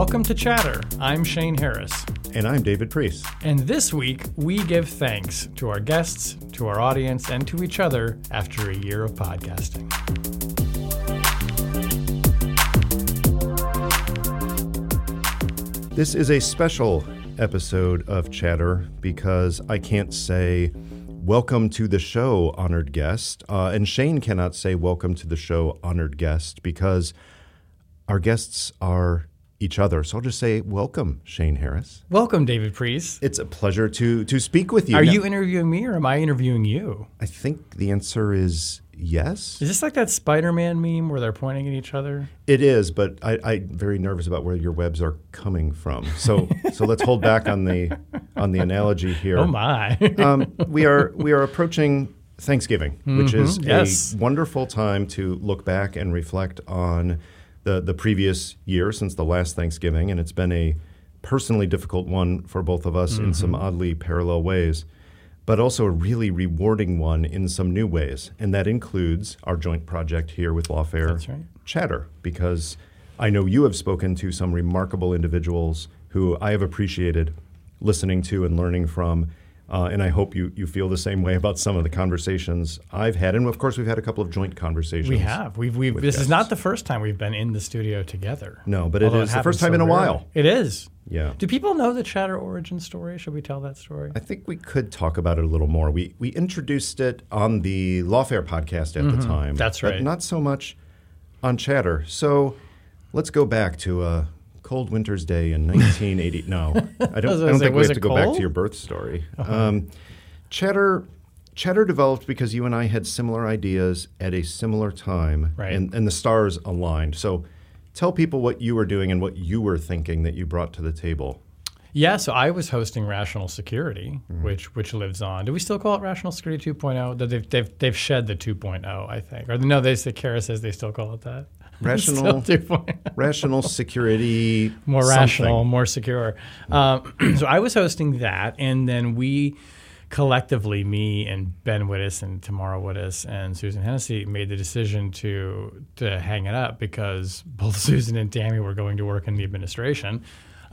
Welcome to Chatter. I'm Shane Harris. And I'm David Priest. And this week, we give thanks to our guests, to our audience, and to each other after a year of podcasting. This is a special episode of Chatter because I can't say welcome to the show, honored guest. Uh, and Shane cannot say welcome to the show, honored guest, because our guests are each other. So I'll just say welcome, Shane Harris. Welcome, David Priest. It's a pleasure to to speak with you. Are Now, you interviewing me or am I interviewing you? I think the answer is yes. Is this like that Spider Man meme where they're pointing at each other? It is, but I, I'm very nervous about where your webs are coming from. So so let's hold back on the on the analogy here. Oh, my. um, we are we are approaching Thanksgiving, which is Mhm, yes. a wonderful time to look back and reflect on the the previous year since the last Thanksgiving, and it's been a personally difficult one for both of us in some mm-hmm. oddly parallel ways, but also a really rewarding one in some new ways, and that includes our joint project here with Lawfare right. Chatter, because I know you have spoken to some remarkable individuals who I have appreciated listening to and learning from. Uh, and I hope you, you feel the same way about some of the conversations I've had. And of course, we've had a couple of joint conversations. we have. We've, we've, this is not the first time we've been in the studio together. No, but it the first time so in a while. It is. Yeah. Do people know the Chatter origin story? Should we tell that story? I think we could talk about it a little more. We, we introduced it on the Lawfare podcast at the time. Mm-hmm. That's but right. not so much on Chatter. So let's go back to a cold winter's day in 1980. no, I don't, I don't think we have to go back to your birth story. Um, Cheddar. Chatter developed because you and I had similar ideas at a similar time, Right. and, and the stars aligned. So, tell people what you were doing and what you were thinking that you brought to the table. Yeah, so I was hosting Rational Security, Mm-hmm. which which lives on. Do we still call it Rational Security 2.0? That They've, they've, they've shed the 2.0, I think. Or no, they say Kara says they still call it that. Rational- Still 2.0. Rational security, more something. rational, more secure. Um, so I was hosting that, and then we collectively, me and Ben Wittes and Tamara Wittes and Susan Hennessy, made the decision to to hang it up because both Susan and Tammy were going to work in the administration.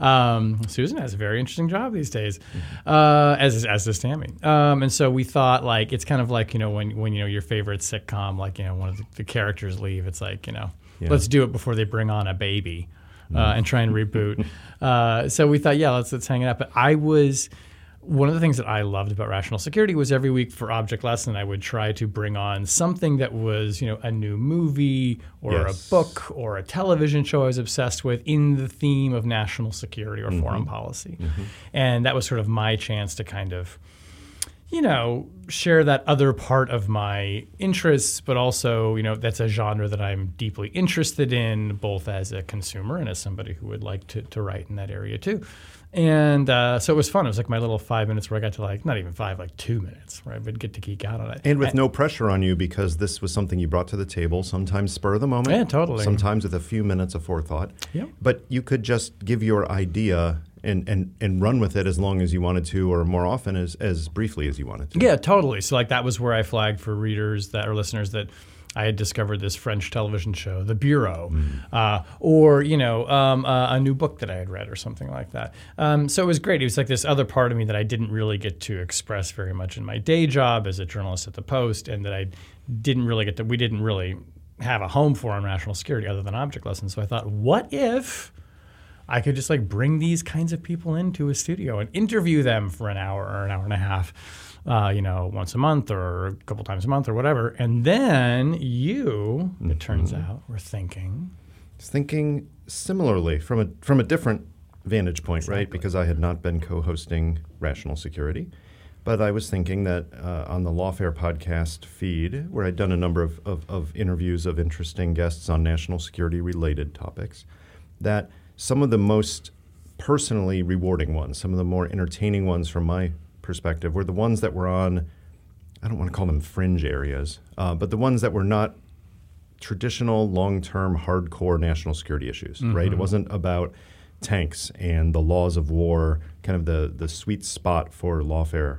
Um, Susan has a very interesting job these days, uh, as as does Tammy. Um, and so we thought like it's kind of like you know when when you know your favorite sitcom, like you know one of the, the characters leave, it's like you know Yeah. let's do it before they bring on a baby uh, and try and reboot. uh, so we thought, yeah, let's let's hang it up. But I was one of the things that I loved about Rational Security was every week for Object Lesson, I would try to bring on something that was, you know, a new movie or Yes. a book or a television show I was obsessed with in the theme of national security or foreign policy. And that was sort of my chance to kind of you know, share that other part of my interests, but also, you know, that's a genre that I'm deeply interested in, both as a consumer and as somebody who would like to, to write in that area too. And uh, so it was fun. It was like my little five minutes where I got to like, not even five, like two minutes, where I would get to geek out on it. And with no pressure on you because this was something you brought to the table, sometimes spur of the moment. Yeah, totally. Sometimes with a few minutes of forethought. Yep. But you could just give your idea and, and, and run with it as long as you wanted to, or more often as, as briefly as you wanted to. Yeah, totally. So like that was where I flagged for readers that or listeners that I had discovered this French television show, The Bureau, uh, or you know um, uh, a new book that I had read or something like that. Um, so it was great. It was like this other part of me that I didn't really get to express very much in my day job as a journalist at the Post, and that I didn't really get to. We didn't really have a home for in national security other than object lessons. So I thought, what if? I could just like bring these kinds of people into a studio and interview them for an hour or an hour and a half, uh, you know, once a month or a couple times a month or whatever. And then you, it turns out, were thinking, Thinking similarly from a, from a different vantage point, right? Because I had not been co hosting Rational Security. But I was thinking that uh, on the Lawfare podcast feed, where I'd done a number of, of, of interviews of interesting guests on national security related topics, that some of the most personally rewarding ones, some of the more entertaining ones from my perspective, were the ones that were on, I don't want to call them fringe areas, uh, but the ones that were not traditional long-term hardcore national security issues right? It wasn't about tanks and the laws of war kind of the the sweet spot for lawfare.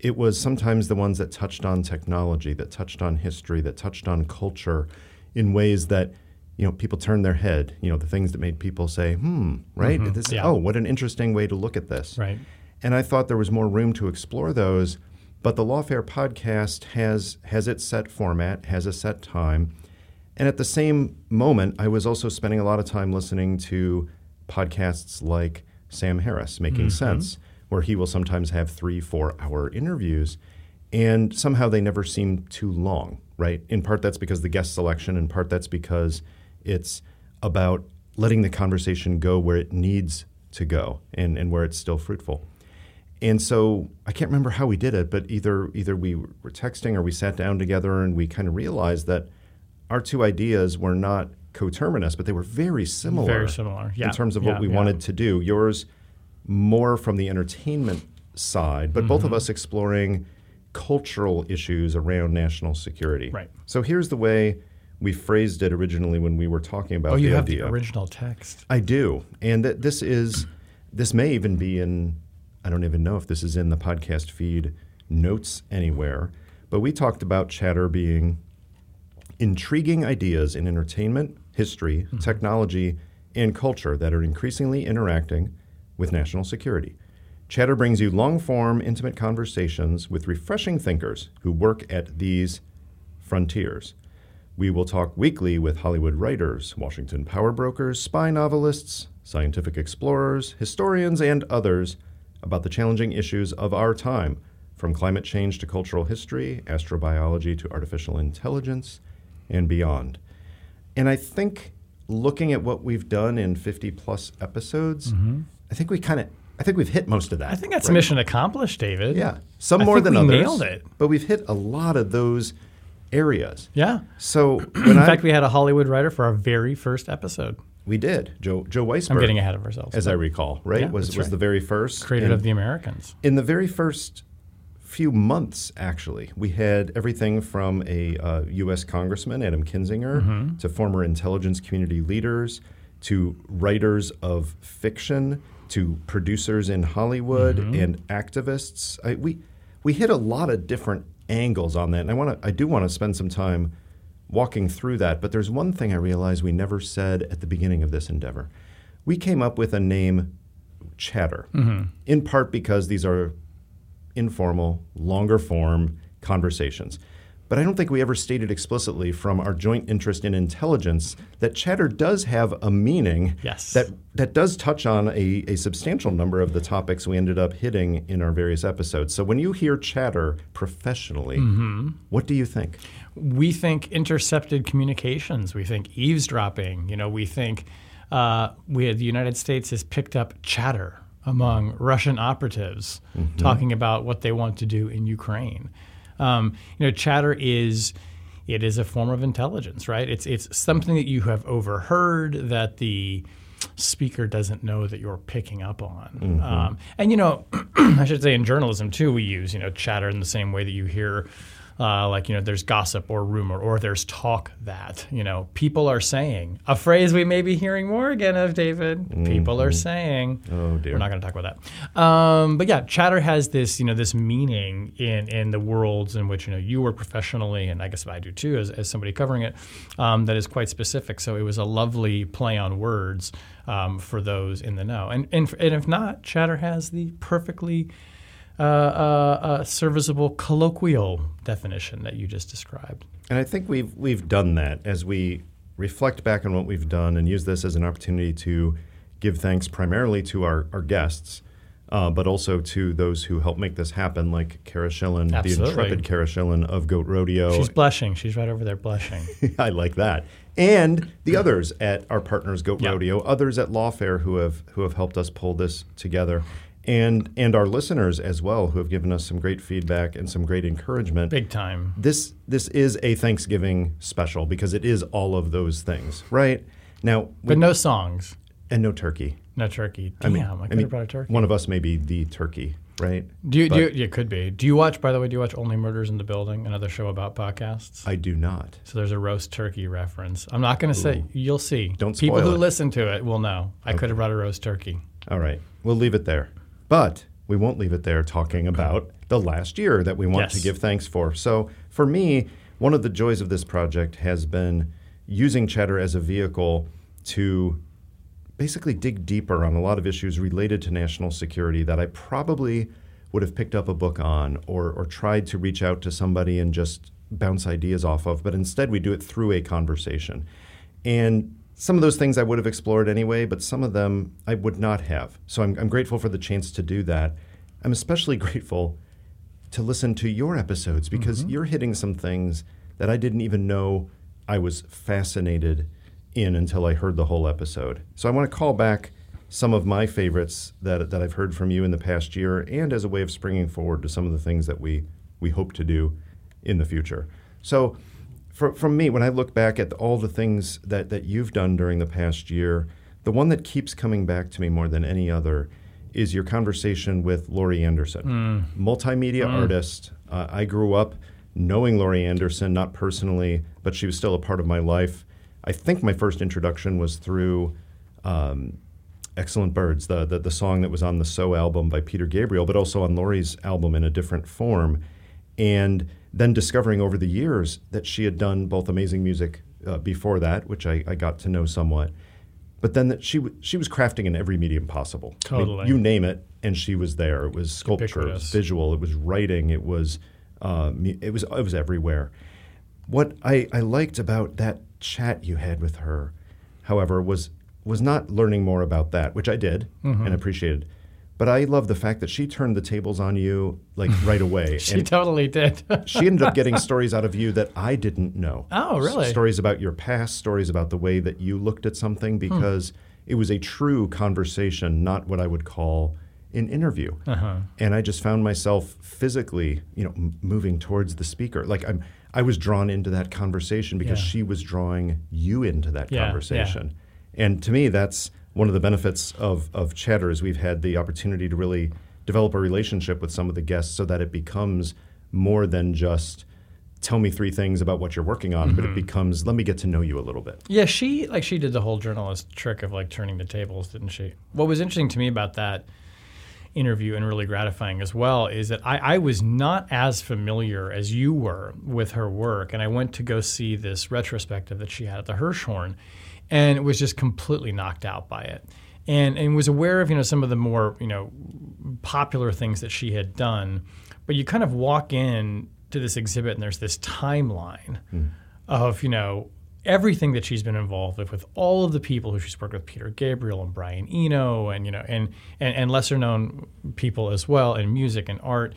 It was sometimes the ones that touched on technology that touched on history that touched on culture in ways that you know, people turn their head. You know, the things that made people say, "Hmm," right? Mm-hmm. Yeah. Oh, what an interesting way to look at this. Right. And I thought there was more room to explore those. But the Lawfare podcast has has its set format, has a set time, and at the same moment, I was also spending a lot of time listening to podcasts like Sam Harris, Making Sense, where he will sometimes have three, four hour interviews. And somehow they never seem too long, right? In part, that's because the guest selection, in part, that's because it's about letting the conversation go where it needs to go and, and where it's still fruitful. And so I can't remember how we did it, but either either we were texting or we sat down together and we kind of realized that our two ideas were not coterminous, but they were very similar. Very similar, yeah, In terms of what we yeah. wanted to do. Yours more from the entertainment side, but Mm-hmm. both of us exploring cultural issues around national security. Right. So here's the way we phrased it originally when we were talking about Oh, you the have idea. the original text. I do, and th- this is this may even be in. I don't even know if this is in the podcast feed notes anywhere, but we talked about chatter being intriguing ideas in entertainment, history, mm-hmm. technology, and culture that are increasingly interacting with national security. Chatter brings you long form, intimate conversations with refreshing thinkers who work at these frontiers. We will talk weekly with Hollywood writers, Washington power brokers, spy novelists, scientific explorers, historians, and others about the challenging issues of our time, from climate change to cultural history, astrobiology to artificial intelligence, and beyond. And I think looking at what we've done in 50 plus episodes, I think we kind of I think we've hit most of that. Mm-hmm. I think that's right? mission accomplished, David. Yeah, some I more think than we others. nailed it. But we've hit a lot of those areas. Yeah. So when In I fact, we had a Hollywood writer for our very first episode. we did Joe Joe Weisberg, I'm getting ahead of ourselves. as I recall, right? Yeah, was was right. the very first created And of the Americans. in the very first few months. Actually, we had everything from a uh, U.S. Congressman Adam Kinzinger Mm-hmm. to former intelligence community leaders to writers of fiction to producers in Hollywood Mm-hmm. and activists. I, we we hit a lot of different angles on that, and I want to I do want to spend some time walking through that. But there's one thing I realized we never said at the beginning of this endeavor. We came up with a name, Chatter, mm-hmm. in part because these are informal, longer form conversations. But I don't think we ever stated explicitly from our joint interest in intelligence that chatter does have a meaning Yes. that, that does touch on a, a substantial number of the topics we ended up hitting in our various episodes. So when you hear chatter professionally, what do you think? we think intercepted communications. We think eavesdropping. You know, we think uh, we the United States has picked up chatter among Russian operatives talking about what they want to do in Ukraine. Um, you know, chatter is it is a form of intelligence, right? It's it's something that you have overheard that the speaker doesn't know that you're picking up on. Um, and you know, I should say in journalism too, we use you know chatter in the same way that you hear. Uh, like you know, there's gossip or rumor, or there's talk that you know people are saying a phrase we may be hearing more again of David. People are saying. Oh, dear. We're not going to talk about that. Um, but yeah, chatter has this, you know, this meaning in in the worlds in which you know you work professionally, and I guess I do too, as, as somebody covering it, um, that is quite specific. So it was a lovely play on words um, for those in the know. And, and and if not, chatter has the perfectly uh, uh, serviceable colloquial definition that you just described. And I think we've we've done that as we reflect back on what we've done and use this as an opportunity to give thanks primarily to our, our guests, uh, but also to those who help make this happen, like Kara Schillen, the intrepid Kara Schillen of Goat Rodeo. She's blushing. She's right over there blushing. I like that. And the others at our partners Goat Yeah. Rodeo, others at Lawfare who have who have helped us pull this together. And and our listeners as well who have given us some great feedback and some great encouragement. Big time. This this is a Thanksgiving special because it is all of those things, right? Now, But no songs, and no turkey. no turkey. Damn, I, could have brought a turkey. One of us may be the turkey, right? Do you, do But- you, it could be. Do you watch, by the way, do you watch Only Murders in the Building, another show about podcasts? I do not. so there's a roast turkey reference. I'm not going to say, you'll see. Don't People who it. listen to it will know. I could have brought a roast turkey. All right, we'll leave it there. But we won't leave it there talking about the last year that we want to give thanks for. So for me, one of the joys of this project has been using Chatter as a vehicle to basically dig deeper on a lot of issues related to national security that I probably would have picked up a book on or, or tried to reach out to somebody and just bounce ideas off of. But instead, we do it through a conversation. And some of those things I would have explored anyway, but some of them I would not have. So I'm, I'm grateful for the chance to do that. I'm especially grateful to listen to your episodes because mm-hmm. you're hitting some things that I didn't even know I was fascinated in until I heard the whole episode. So I want to call back some of my favorites that, that I've heard from you in the past year and as a way of springing forward to some of the things that we, we hope to do in the future. So for, from me, when I look back at all the things that, that you've done during the past year, the one that keeps coming back to me more than any other is your conversation with Laurie Anderson, mm. multimedia mm. artist. Uh, I grew up knowing Laurie Anderson, not personally, but she was still a part of my life. I think my first introduction was through um, Excellent Birds, the, the, the song that was on the So album by Peter Gabriel, but also on Laurie's album in a different form. And then discovering over the years that she had done both amazing music uh, before that, which I, I, got to know somewhat, but then that she w- she was crafting in every medium possible. Totally, I mean, you name it, and she was there. It was sculpture, it was visual, it was writing, it was uh, it was it was everywhere. What I, I liked about that chat you had with her, however, was was not learning more about that, which I did mm-hmm. and appreciated. But I love the fact that she turned the tables on you like right away. she and totally did. she ended up getting stories out of you that I didn't know. Oh, really? S- stories about your past, stories about the way that you looked at something, hmm. because hmm. it was a true conversation, not what I would call an interview. Uh-huh. And I just found myself physically, you know, m- moving towards the speaker. Like I'm, I was drawn into that conversation because yeah. she was drawing you into that yeah, conversation. Yeah. And to me, that's one of the benefits of, of Chatter is we've had the opportunity to really develop a relationship with some of the guests so that it becomes more than just tell me three things about what you're working on, mm-hmm. but it mm-hmm. becomes let me get to know you a little bit. Yeah, she like she did the whole journalist trick of like turning the tables, didn't she? What was interesting to me about that interview and really gratifying as well is that I, I was not as familiar as you were with her work, and I went to go see this retrospective that she had at the Hirshhorn and was just completely knocked out by it. And, and was aware of you know some of the more you know popular things that she had done, but you kind of walk in to this exhibit and there's this timeline mm. of you know everything that she's been involved with, with all of the people who she's worked with, Peter Gabriel and Brian Eno, and you know, and and, and lesser known people as well in music and art.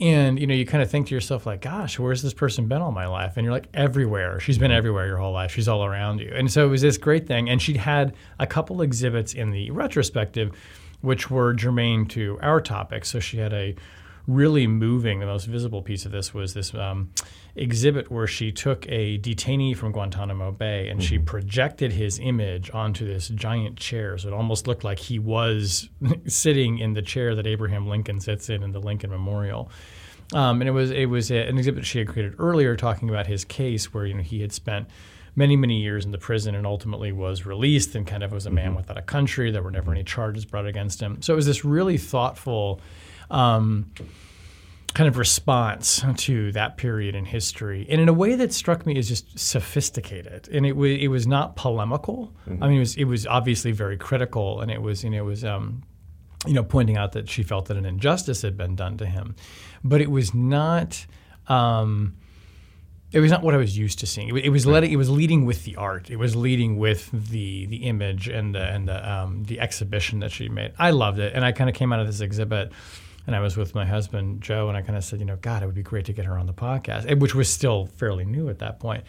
And you know, you kind of think to yourself, like, "Gosh, where's this person been all my life?" And you're like, "Everywhere. She's been everywhere your whole life. She's all around you." And so it was this great thing. And she'd had a couple exhibits in the retrospective, which were germane to our topic. So she had a really moving. The most visible piece of this was this um, exhibit where she took a detainee from Guantanamo Bay and mm-hmm. she projected his image onto this giant chair. So it almost looked like he was sitting in the chair that Abraham Lincoln sits in in the Lincoln Memorial. Um, and it was it was a, an exhibit she had created earlier, talking about his case where you know he had spent many many years in the prison and ultimately was released and kind of was a man mm-hmm. without a country. There were never any charges brought against him. So it was this really thoughtful. Um, kind of response to that period in history, and in a way that struck me as just sophisticated. And it was it was not polemical. Mm-hmm. I mean, it was it was obviously very critical, and it was you know it was. Um, you know, pointing out that she felt that an injustice had been done to him, but it was not. Um, it was not what I was used to seeing. It, it was letting, it was leading with the art. It was leading with the the image and the and the um, the exhibition that she made. I loved it, and I kind of came out of this exhibit and I was with my husband Joe, and I kind of said, you know, God, it would be great to get her on the podcast, eh, which was still fairly new at that point.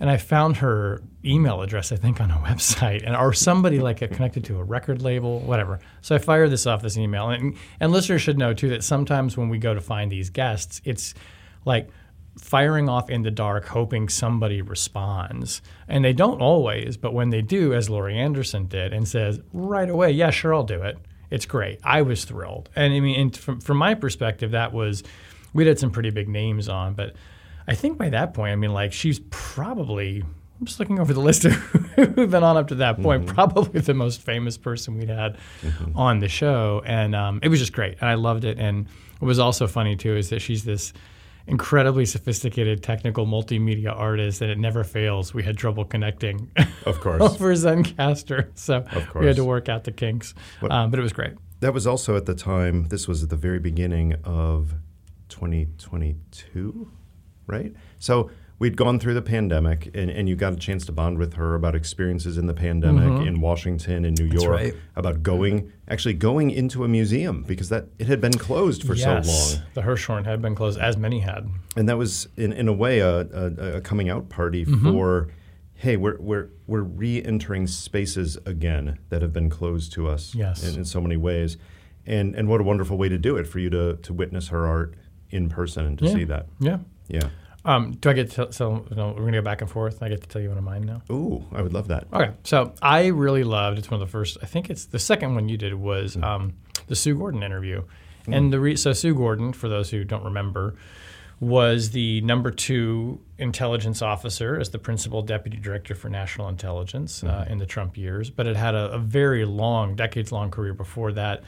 And I found her email address, I think, on a website, and or somebody like connected to a record label, whatever. So I fired this off this email, and and listeners should know too that sometimes when we go to find these guests, it's like firing off in the dark, hoping somebody responds. And they don't always, but when they do, as Laurie Anderson did, and says right away, yeah, sure, I'll do it it's great. I was thrilled, and I mean, and from from my perspective, that was we had some pretty big names on, but I think by that point, I mean, like she's probably. I'm just looking over the list of who've been on up to that point. Mm-hmm. Probably the most famous person we'd had mm-hmm. on the show, and um, it was just great, and I loved it. And what was also funny too is that she's this incredibly sophisticated technical multimedia artist, and it never fails. We had trouble connecting Of course. over Zencastr, so Of we had to work out the kinks. Um, but it was great. That was also at the time, this was at the very beginning of 2022, right? So we'd gone through the pandemic, and, and you got a chance to bond with her about experiences in the pandemic in Washington and New York, Mm-hmm. right. about going, actually going into a museum because that it had been closed for so long. The Hirshhorn had been closed, as many had. and that was in, in a way a, a, a coming out party Mm-hmm. for hey we're, we're, we're re-entering spaces again that have been closed to us Yes. in, in so many ways and, and what a wonderful way to do it for you to, to witness her art in person and to Yeah. see that Yeah. yeah Um, do I get to so no, we're gonna go back and forth? I get to tell you one of mine now. ooh i would love that Okay, so I really loved. It's one of the first. I think it's the second one you did was um, the Sue Gordon interview, and the re- so Sue Gordon, for those who don't remember, was the number two intelligence officer as the principal deputy director for national intelligence uh, in the Trump years, but it had a, a very long, decades-long career before that.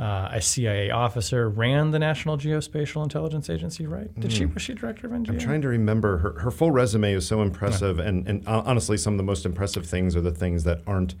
Uh, a CIA officer ran the National Geospatial Intelligence Agency, right? Did she was she director of NGA? i'm trying to remember her, her full resume is so impressive and, and hon- honestly some of the most impressive things are the things that aren't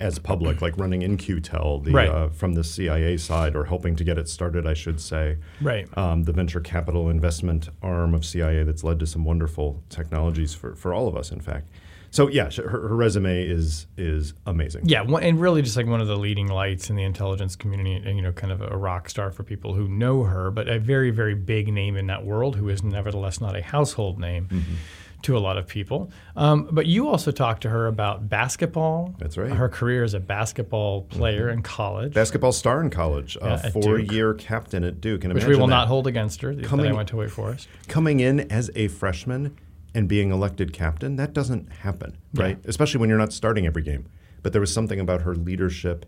as public like running In-Q-Tel the, Right. uh, from the cia side or helping to get it started i should say Right. um, the venture capital investment arm of CIA that's led to some wonderful technologies for, for all of us, in fact. So yeah, her, her resume is is amazing. Yeah, one, and really just like one of the leading lights in the intelligence community, and you know, kind of a rock star for people who know her, but a very, very big name in that world who is nevertheless not a household name Mm-hmm. to a lot of people. Um, but you also talked to her about basketball. That's right. Mm-hmm. Her career as a basketball player in college, Basketball star in college, Yeah, a four-year captain at Duke, and which we will that. not hold against her. That I went to Wake Forest. coming in as a freshman and being elected captain, that doesn't happen, right? Especially when you're not starting every game. But there was something about her leadership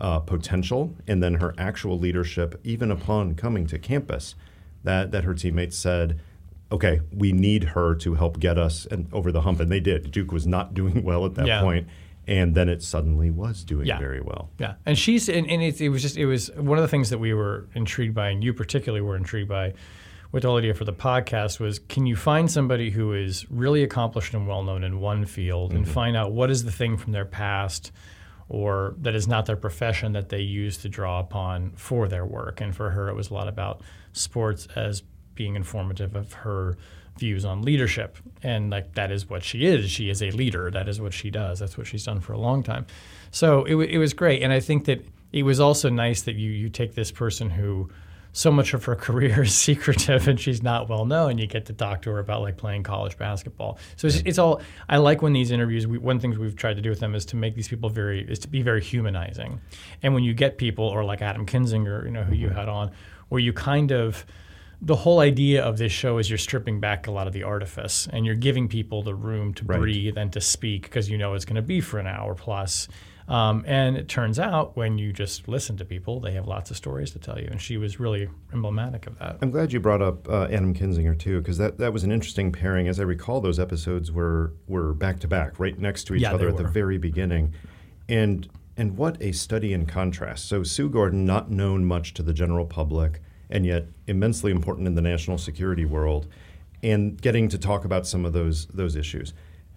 uh, potential and then her actual leadership, even upon coming to campus, that, that her teammates said, okay, we need her to help get us and over the hump. And they did. Duke was not doing well at that Yeah. point, And then it suddenly was doing Yeah. very well. Yeah, and she's and, and it, it was just it was one of the things that we were intrigued by, and you particularly were intrigued by with the idea for the podcast was can you find somebody who is really accomplished and well known in one field and mm-hmm. find out what is the thing from their past or that is not their profession that they use to draw upon for their work? And for her it was a lot about sports as being informative of her views on leadership. And like that is what she is. She is a leader. That is what she does. That's what she's done for a long time. So it, wa- it was great. And i think that it was also nice that you you take this person who so much of her career is secretive and she's not well known. You get to talk to her about like playing college basketball. So it's, it's all. I like when these interviews. We, one thing we've tried to do with them is to make these people very is to be very humanizing. And when you get people or like Adam Kinzinger, you know, who you mm-hmm. had on, where you kind of the whole idea of this show is you're stripping back a lot of the artifice and you're giving people the room to Right. breathe and to speak because you know it's going to be for an hour plus. Um, and it turns out when you just listen to people, they have lots of stories to tell you. And she was really emblematic of that. I'm glad you brought up uh, Adam Kinzinger too, because that, that was an interesting pairing. As I recall, those episodes were were back to back, right next to each Yeah, other at the very beginning, and and what a study in contrast. So Sue Gordon, not known much to the general public, and yet immensely important in the national security world, and getting to talk about some of those those issues.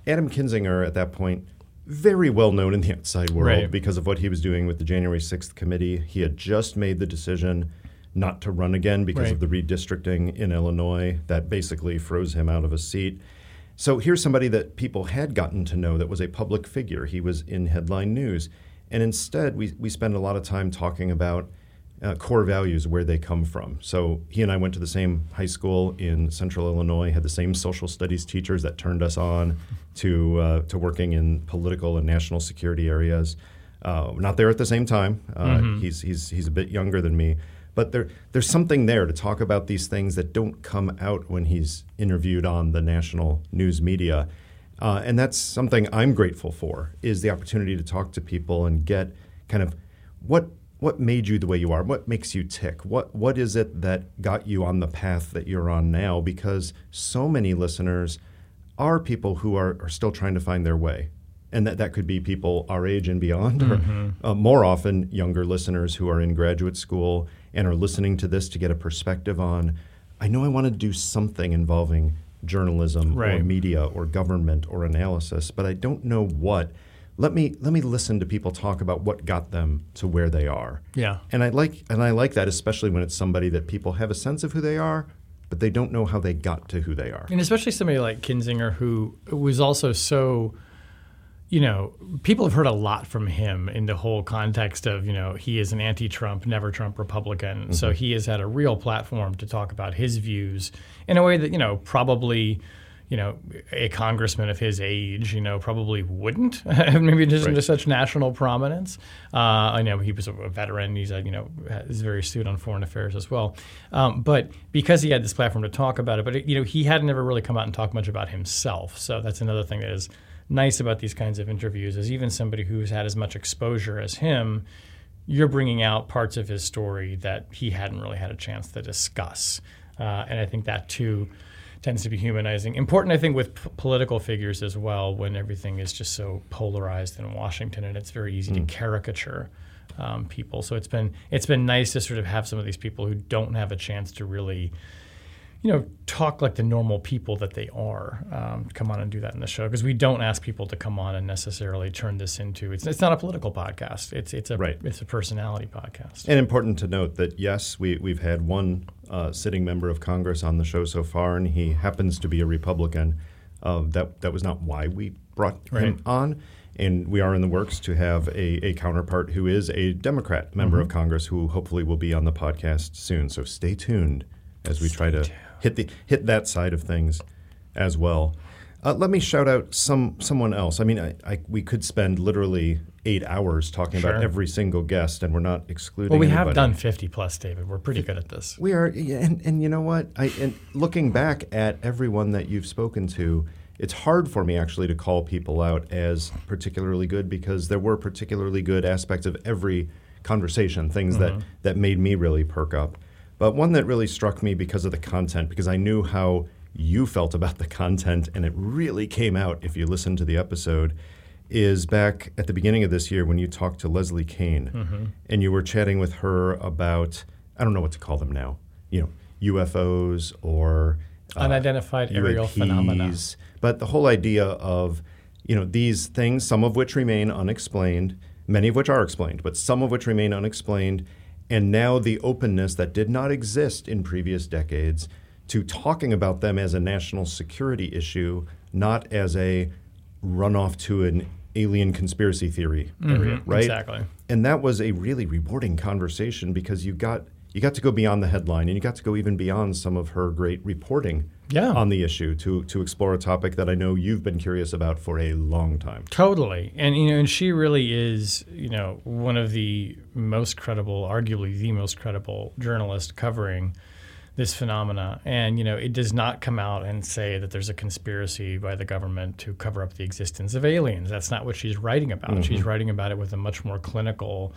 Adam Kinzinger at that point. Very well known in the outside world Right. because of what he was doing with the January 6th committee. He had just made the decision not to run again because Right. of the redistricting in Illinois that basically froze him out of a seat. So here's somebody that people had gotten to know that was a public figure. He was in headline news. And instead, we, we spend a lot of time talking about uh, core values, where they come from. So he and I went to the same high school in central Illinois, had the same social studies teachers that turned us on to, uh, to working in political and national security areas. Uh, not there at the same time. Uh, he's, he's, he's a bit younger than me. But there, there's something there to talk about these things that don't come out when he's interviewed on the national news media. Uh, and that's something I'm grateful for, is the opportunity to talk to people and get kind of what what made you the way you are, what makes you tick, what what is it that got you on the path that you're on now? Because so many listeners are people who are, are still trying to find their way. And that, that could be people our age and beyond, or uh, more often younger listeners who are in graduate school and are listening to this to get a perspective on I know I want to do something involving journalism or media or government or analysis, but I don't know what. Let me let me listen to people talk about what got them to where they are. Yeah. And I like and I like that especially when it's somebody that people have a sense of who they are, but they don't know how they got to who they are. And especially somebody like Kinzinger, who was also so, you know, people have heard a lot from him in the whole context of, you know, he is an anti Trump, never Trump Republican. So mm-hmm. he has had a real platform to talk about his views in a way that, you know, probably. You know, a congressman of his age, you know, probably wouldn't, maybe just into such national prominence. Uh, I know he was a veteran. He's, a, you know, is very astute on foreign affairs as well. Um, but because he had this platform to talk about it, but it, you know, he had never really come out and talked much about himself. So that's another thing that is nice about these kinds of interviews is even somebody who's had as much exposure as him, you're bringing out parts of his story that he hadn't really had a chance to discuss. Uh, and I think that too tends to be humanizing. Important, I think, with p- political figures as well, when everything is just so polarized in Washington, and it's very easy to caricature um, people. So it's been it's been nice to sort of have some of these people who don't have a chance to really you know, talk like the normal people that they are. Um, come on and do that in the show because we don't ask people to come on and necessarily turn this into. It's, it's not a political podcast. It's it's a Right. it's a personality podcast. And important to note that yes, we, we've had one uh, sitting member of Congress on the show so far, and he happens to be a Republican. Uh, that that was not why we brought Right. him on, and we are in the works to have a, a counterpart who is a Democrat member Mm-hmm. of Congress who hopefully will be on the podcast soon. So stay tuned as we try to hit the hit that side of things as well. Uh, let me shout out some someone else. I mean, I, I, we could spend literally eight hours talking about every single guest, and we're not excluding. Well, we have done 50 plus, David. We're pretty good at this. We are, and, and you know what? I and looking back at everyone that you've spoken to, it's hard for me actually to call people out as particularly good because there were particularly good aspects of every conversation, things that that made me really perk up. But one that really struck me because of the content, because I knew how you felt about the content, and it really came out if you listened to the episode. Is back at the beginning of this year when you talked to Leslie Kean and you were chatting with her about I don't know what to call them now. You know, UFOs or uh, Unidentified aerial phenomena. But the whole idea of, you know, these things, some of which remain unexplained, many of which are explained, but some of which remain unexplained, and now the openness that did not exist in previous decades to talking about them as a national security issue, not as a runoff to an alien conspiracy theory mm-hmm. area, right? exactly. And that was a really rewarding conversation because you got you got to go beyond the headline and you got to go even beyond some of her great reporting Yeah. on the issue to to explore a topic that I know you've been curious about for a long time. Totally, and you know, and she really is, you know, one of the most credible, arguably the most credible journalist covering this phenomena. And you know, it does not come out and say that there's a conspiracy by the government to cover up the existence of aliens. That's not what she's writing about. She's mm-hmm. writing about it with a much more clinical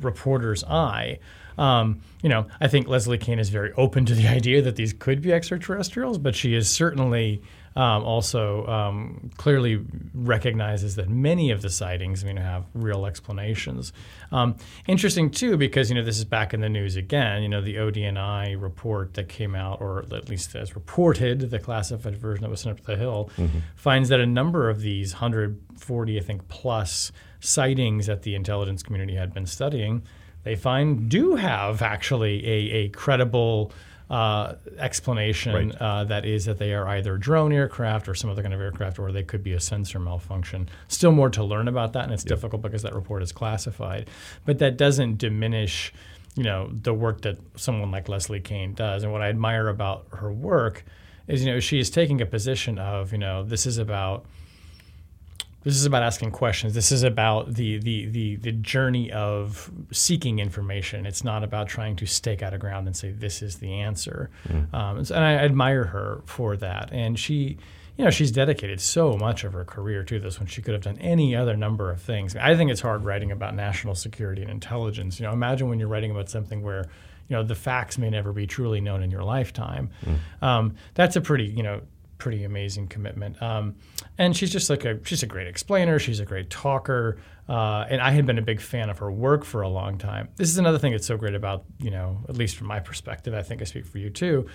reporter's eye. Um, you know, I think Leslie Kean is very open to the idea that these could be extraterrestrials, but she is certainly um, also um, clearly recognizes that many of the sightings, you know, have real explanations. Um, interesting too, because you know this is back in the news again. You know, the ODNI report that came out, or at least as reported, the classified version that was sent up to the Hill, finds that a number of these 140, I think, plus sightings that the intelligence community had been studying, they find do have actually a, a credible uh, explanation Right. uh, that is that they are either drone aircraft or some other kind of aircraft, or they could be a sensor malfunction. Still more to learn about that, and it's difficult because that report is classified. But that doesn't diminish, you know, the work that someone like Leslie Kean does. And what I admire about her work is, you know, she is taking a position of, you know, this is about this is about asking questions. This is about the, the, the, the journey of seeking information. It's not about trying to stake out a ground and say, this is the answer. Um, and, so- and I admire her for that. And she, you know, she's dedicated so much of her career to this when she could have done any other number of things. I think it's hard writing about national security and intelligence. You know, imagine when you're writing about something where, you know, the facts may never be truly known in your lifetime. Um, that's a pretty, you know, pretty amazing commitment. Um, and she's just like a she's a great explainer. She's a great talker. Uh, and I had been a big fan of her work for a long time. This is another thing that's so great about you know at least from my perspective. I think I speak for you too.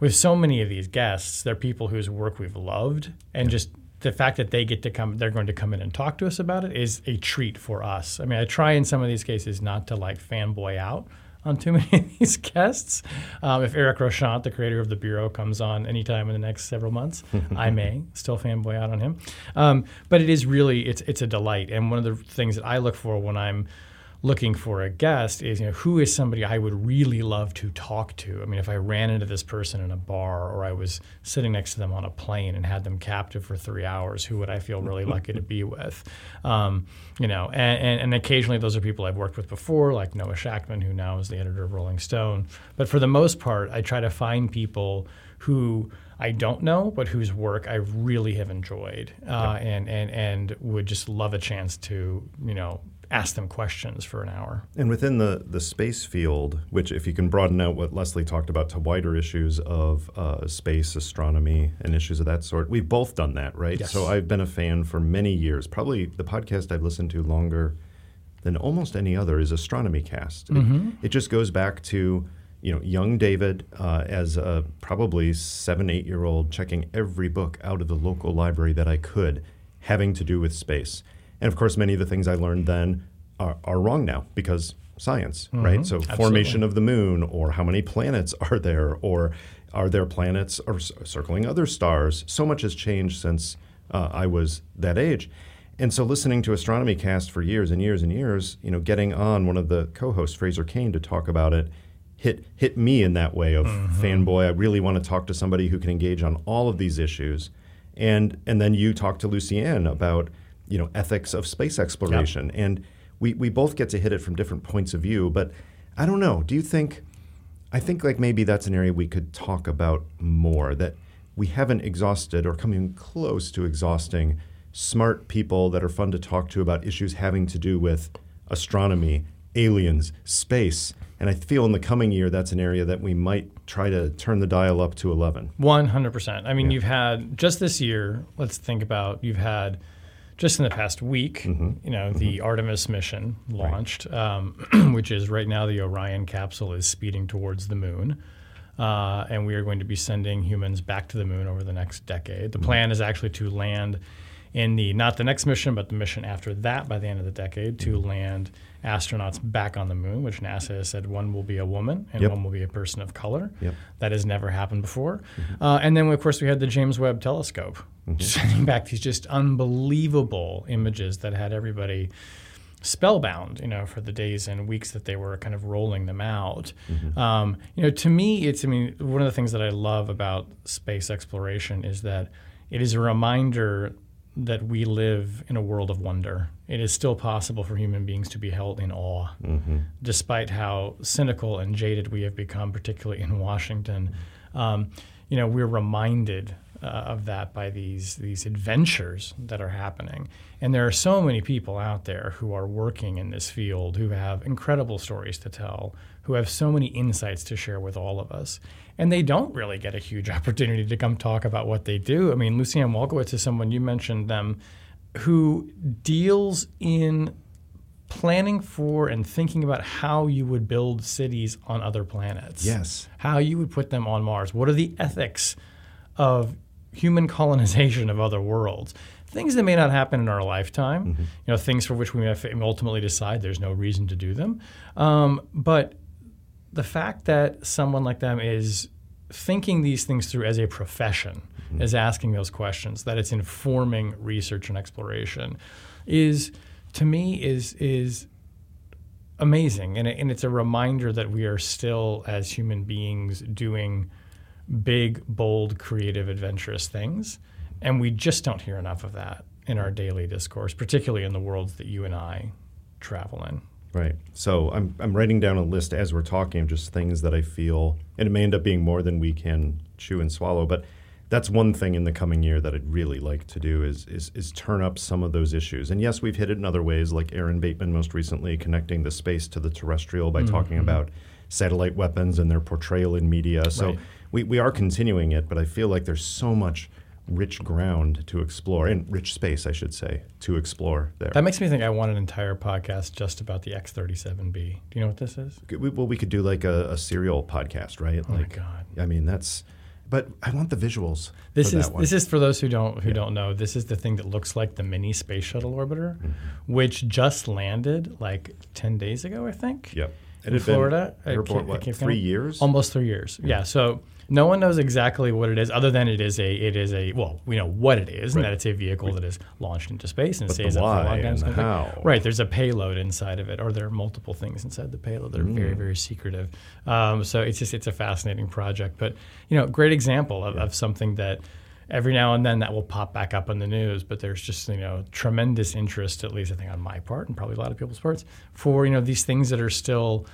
with so many of these guests, they're people whose work we've loved, and just the fact that they get to come, they're going to come in and talk to us about it is a treat for us. I mean, I try in some of these cases not to like fanboy out on too many of these guests. Um, if Eric Rochant, the creator of the Bureau, comes on anytime in the next several months, I may still fanboy out on him. Um, but it is really it's it's a delight, and one of the things that I look for when I'm looking for a guest is you know who is somebody I would really love to talk to. I mean, if I ran into this person in a bar or I was sitting next to them on a plane and had them captive for three hours, who would I feel really lucky to be with? Um, you know, and, and, and, occasionally those are people I've worked with before, like Noah Shachtman, who now is the editor of Rolling Stone. But for the most part, I try to find people who I don't know, but whose work I really have enjoyed, uh, and and and would just love a chance to you know ask them questions for an hour. And within the, the space field, which, if you can broaden out what Leslie talked about to wider issues of uh, space, astronomy, and issues of that sort, we've both done that, right? Yes. So I've been a fan for many years. Probably the podcast I've listened to longer than almost any other is Astronomy Cast. Mm-hmm. It, it, just goes back to you know young David uh, as a probably seven, eight year old, checking every book out of the local library that I could, having to do with space. And of course, many of the things I learned then are, are wrong now because science, mm-hmm. right? So Absolutely. formation of the moon, or how many planets are there, or are there planets or circling other stars? So much has changed since uh, I was that age. And so listening to Astronomy Cast for years and years and years, you know, getting on one of the co-hosts, Fraser Cain, to talk about it, hit hit me in that way of mm-hmm. fanboy. I really want to talk to somebody who can engage on all of these issues. And and then you talk to Lucianne about you know ethics of space exploration, yep. and we we both get to hit it from different points of view. But I don't know. Do you think? I think like maybe that's an area we could talk about more. That we haven't exhausted or coming close to exhausting smart people that are fun to talk to about issues having to do with astronomy, aliens, space. And I feel in the coming year that's an area that we might try to turn the dial up to 11. 100%. I mean, yeah. you've had just this year, let's think about you've had just in the past week, mm-hmm. you know, mm-hmm. the Artemis mission launched, right. um, which is right now the Orion capsule is speeding towards the moon. Uh, and we are going to be sending humans back to the moon over the next decade. The mm-hmm. plan is actually to land in the not the next mission, but the mission after that by the end of the decade to mm-hmm. land astronauts back on the moon, which NASA has said one will be a woman and yep. one will be a person of color. Yep. That has never happened before. Mm-hmm. Uh, and then, of course, we had the James Webb Telescope mm-hmm. sending back these just unbelievable images that had everybody spellbound, you know, for the days and weeks that they were kind of rolling them out. Mm-hmm. Um, you know, to me, it's, I mean, one of the things that I love about space exploration is that it is a reminder that we live in a world of wonder. It is still possible for human beings to be held in awe, mm-hmm. despite how cynical and jaded we have become, particularly in Washington. Um, you know, we're reminded uh, of that by these these adventures that are happening, and there are so many people out there who are working in this field who have incredible stories to tell, who have so many insights to share with all of us and they don't really get a huge opportunity to come talk about what they do. I mean, Lucianne Walkowicz is someone you mentioned them who deals in planning for and thinking about how you would build cities on other planets. Yes. How you would put them on Mars. What are the ethics of human colonization of other worlds? Things that may not happen in our lifetime, mm-hmm. you know, things for which we may ultimately decide there's no reason to do them. Um, but the fact that someone like them is thinking these things through as a profession, mm-hmm. is asking those questions, that it's informing research and exploration, is to me is is amazing, and, it, and it's a reminder that we are still as human beings doing big, bold, creative, adventurous things, and we just don't hear enough of that in our daily discourse, particularly in the worlds that you and I travel in. Right. So I'm, I'm writing down a list as we're talking of just things that I feel, and it may end up being more than we can chew and swallow, but that's one thing in the coming year that I'd really like to do is, is, is turn up some of those issues. And yes, we've hit it in other ways, like Aaron Bateman most recently connecting the space to the terrestrial by mm-hmm. talking about satellite weapons and their portrayal in media. So right. we, we are continuing it, but I feel like there's so much rich ground to explore, and rich space, I should say, to explore there. That makes me think I want an entire podcast just about the X37B. Do you know what this is? We, well, we could do like a, a serial podcast, right? Oh like, my god! I mean, that's but I want the visuals. This is this is for those who don't who don't know. This is the thing that looks like the mini space shuttle orbiter, Mm-hmm. which just landed like ten days ago, I think. Yep. It in had been Florida. I I what, three years? Almost three years. Yeah. So no one knows exactly what it is, other than it is a it is a well, we know what it is, and that it's a vehicle that is launched into space and But stays up for a long time. the how. Right. There's a payload inside of it, or there are multiple things inside the payload that are Mm. very very secretive. Um, so it's just it's a fascinating project, but you know, great example of, of something that. Every now and then that will pop back up in the news, but there's just you know tremendous interest, at least I think on my part and probably a lot of people's parts, for you know these things that are still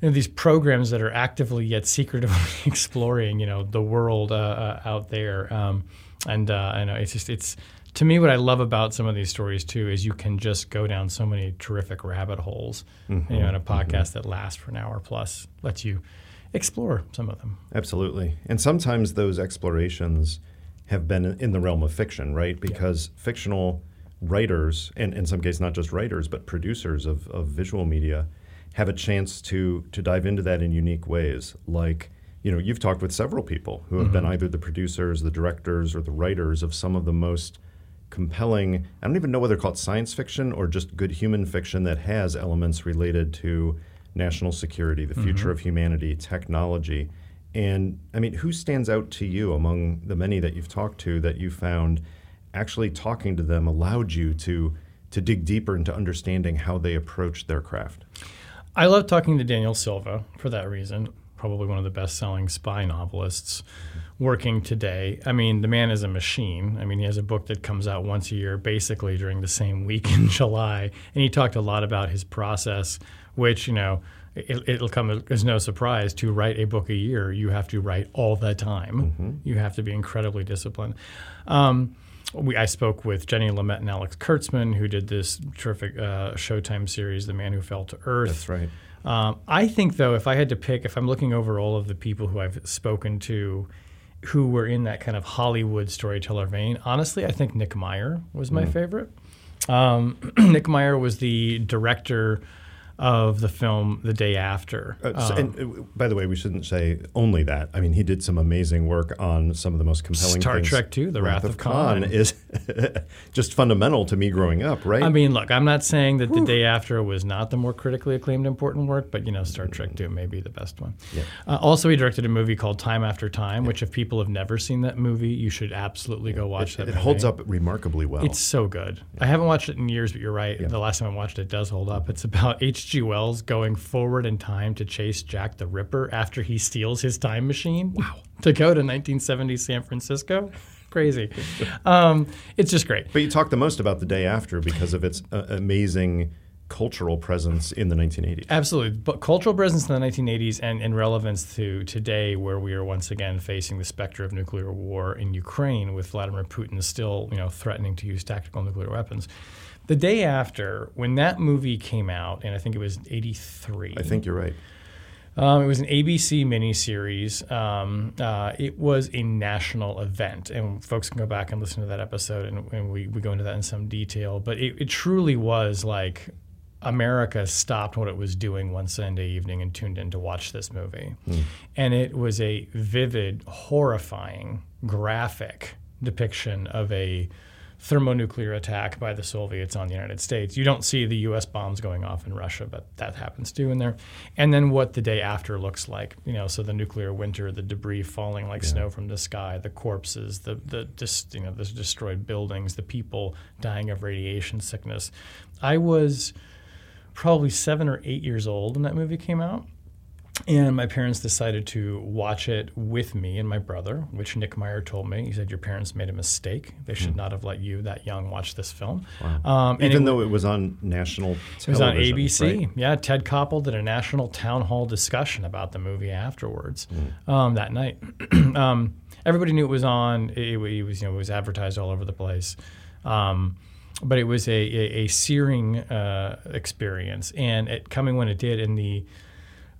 you know, these programs that are actively yet secretively exploring, you know, the world uh, uh, out there. Um, and uh, I know it's just it's to me what I love about some of these stories too is you can just go down so many terrific rabbit holes. You know, in a podcast that lasts for an hour plus lets you explore some of them. Absolutely. And sometimes those explorations have been in the realm of fiction, right? Because fictional writers, and in some cases not just writers, but producers of, of visual media, have a chance to to dive into that in unique ways. Like, you know, you've talked with several people who have been mm-hmm. either the producers, the directors, or the writers of some of the most compelling, I don't even know whether to call it science fiction or just good human fiction that has elements related to national security, the future mm-hmm. of humanity, technology. And I mean, who stands out to you among the many that you've talked to that you found actually talking to them allowed you to to dig deeper into understanding how they approach their craft? I love talking to Daniel Silva for that reason. Probably one of the best selling spy novelists working today. I mean, the man is a machine. I mean, he has a book that comes out once a year, basically during the same week in July. And he talked a lot about his process, which, you know, it, it'll come as no surprise to write a book a year. You have to write all the time. You have to be incredibly disciplined. Um, we, I spoke with Jenny Lumet and Alex Kurtzman, who did this terrific uh, Showtime series, The Man Who Fell to Earth. That's right. Um, I think, though, if I had to pick, if I'm looking over all of the people who I've spoken to who were in that kind of Hollywood storyteller vein, honestly, I think Nick Meyer was my favorite. Um, Nick Meyer was the director of the film The Day After. Uh, so- and uh, by the way, we shouldn't say only that. I mean, he did some amazing work on some of the most compelling things. Star things. Trek II, The Wrath of Khan. is just fundamental to me growing up, right? I mean, look, I'm not saying that The Day After was not the more critically acclaimed important work, but you know, Star Trek 2 may be the best one. Uh, also, he directed a movie called Time After Time, which if people have never seen that movie, you should absolutely go watch that. it movie. holds up remarkably well. It's so good. I haven't watched it in years, but you're right. The last time I watched it does hold up. It's about H.G. Wells going forward in time to chase Jack the Ripper after he steals his time machine. Wow. To go to 1970 San Francisco. Crazy. Um, it's just great. but you talk the most about the day after because of its uh, amazing cultural presence in the 1980s. Absolutely. But cultural presence in the 1980s and, and relevance to today, where we are once again facing the specter of nuclear war in Ukraine with Vladimir Putin still you know, threatening to use tactical nuclear weapons. The day after, when that movie came out, and I think it was 83. I think you're right. Um, it was an ABC miniseries. Um, uh, it was a national event, and folks can go back and listen to that episode, and, and we, we go into that in some detail. But it, it truly was like America stopped what it was doing one Sunday evening and tuned in to watch this movie. And it was a vivid, horrifying, graphic depiction of a thermonuclear attack by the Soviets on the United States. You don't see the U.S. bombs going off in Russia, but that happens too in there. And then what the day after looks like, you know, so the nuclear winter, the debris falling like snow from the sky, the corpses, the the dis, you know the destroyed buildings, the people dying of radiation sickness. I was probably seven or eight years old when that movie came out. And my parents decided to watch it with me and my brother, which Nick Meyer told me. He said, Your parents made a mistake. They should not have let you, that young, watch this film. Um, Even it, though it was on national it was on. ABC. right? Yeah, Ted Koppel did a national town hall discussion about the movie afterwards um, that night. um, everybody knew it was on. It, it was, you know, it was advertised all over the place. Um, but it was a, a, a searing uh, experience, and it coming when it did in the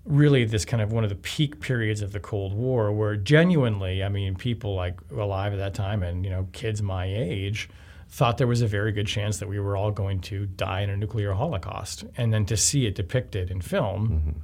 really this kind of one of the peak periods of the Cold War, where genuinely, I mean, people like alive at that time and you know kids my age thought there was a very good chance that we were all going to die in a nuclear holocaust, and then to see it depicted in film mm-hmm.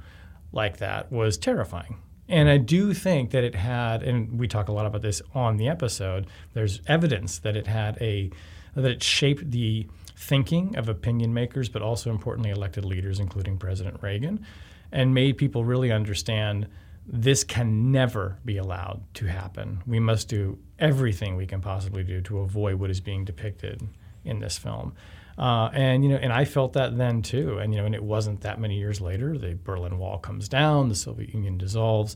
like that was terrifying. And I do think that it had, and we talk a lot about this on the episode. There's evidence that it had a that it shaped the thinking of opinion makers, but also importantly elected leaders, including President Reagan, and made people really understand this can never be allowed to happen. We must do everything we can possibly do to avoid what is being depicted in this film. Uh, and you know, and I felt that then too. And you know, and it wasn't that many years later. The Berlin Wall comes down, the Soviet Union dissolves,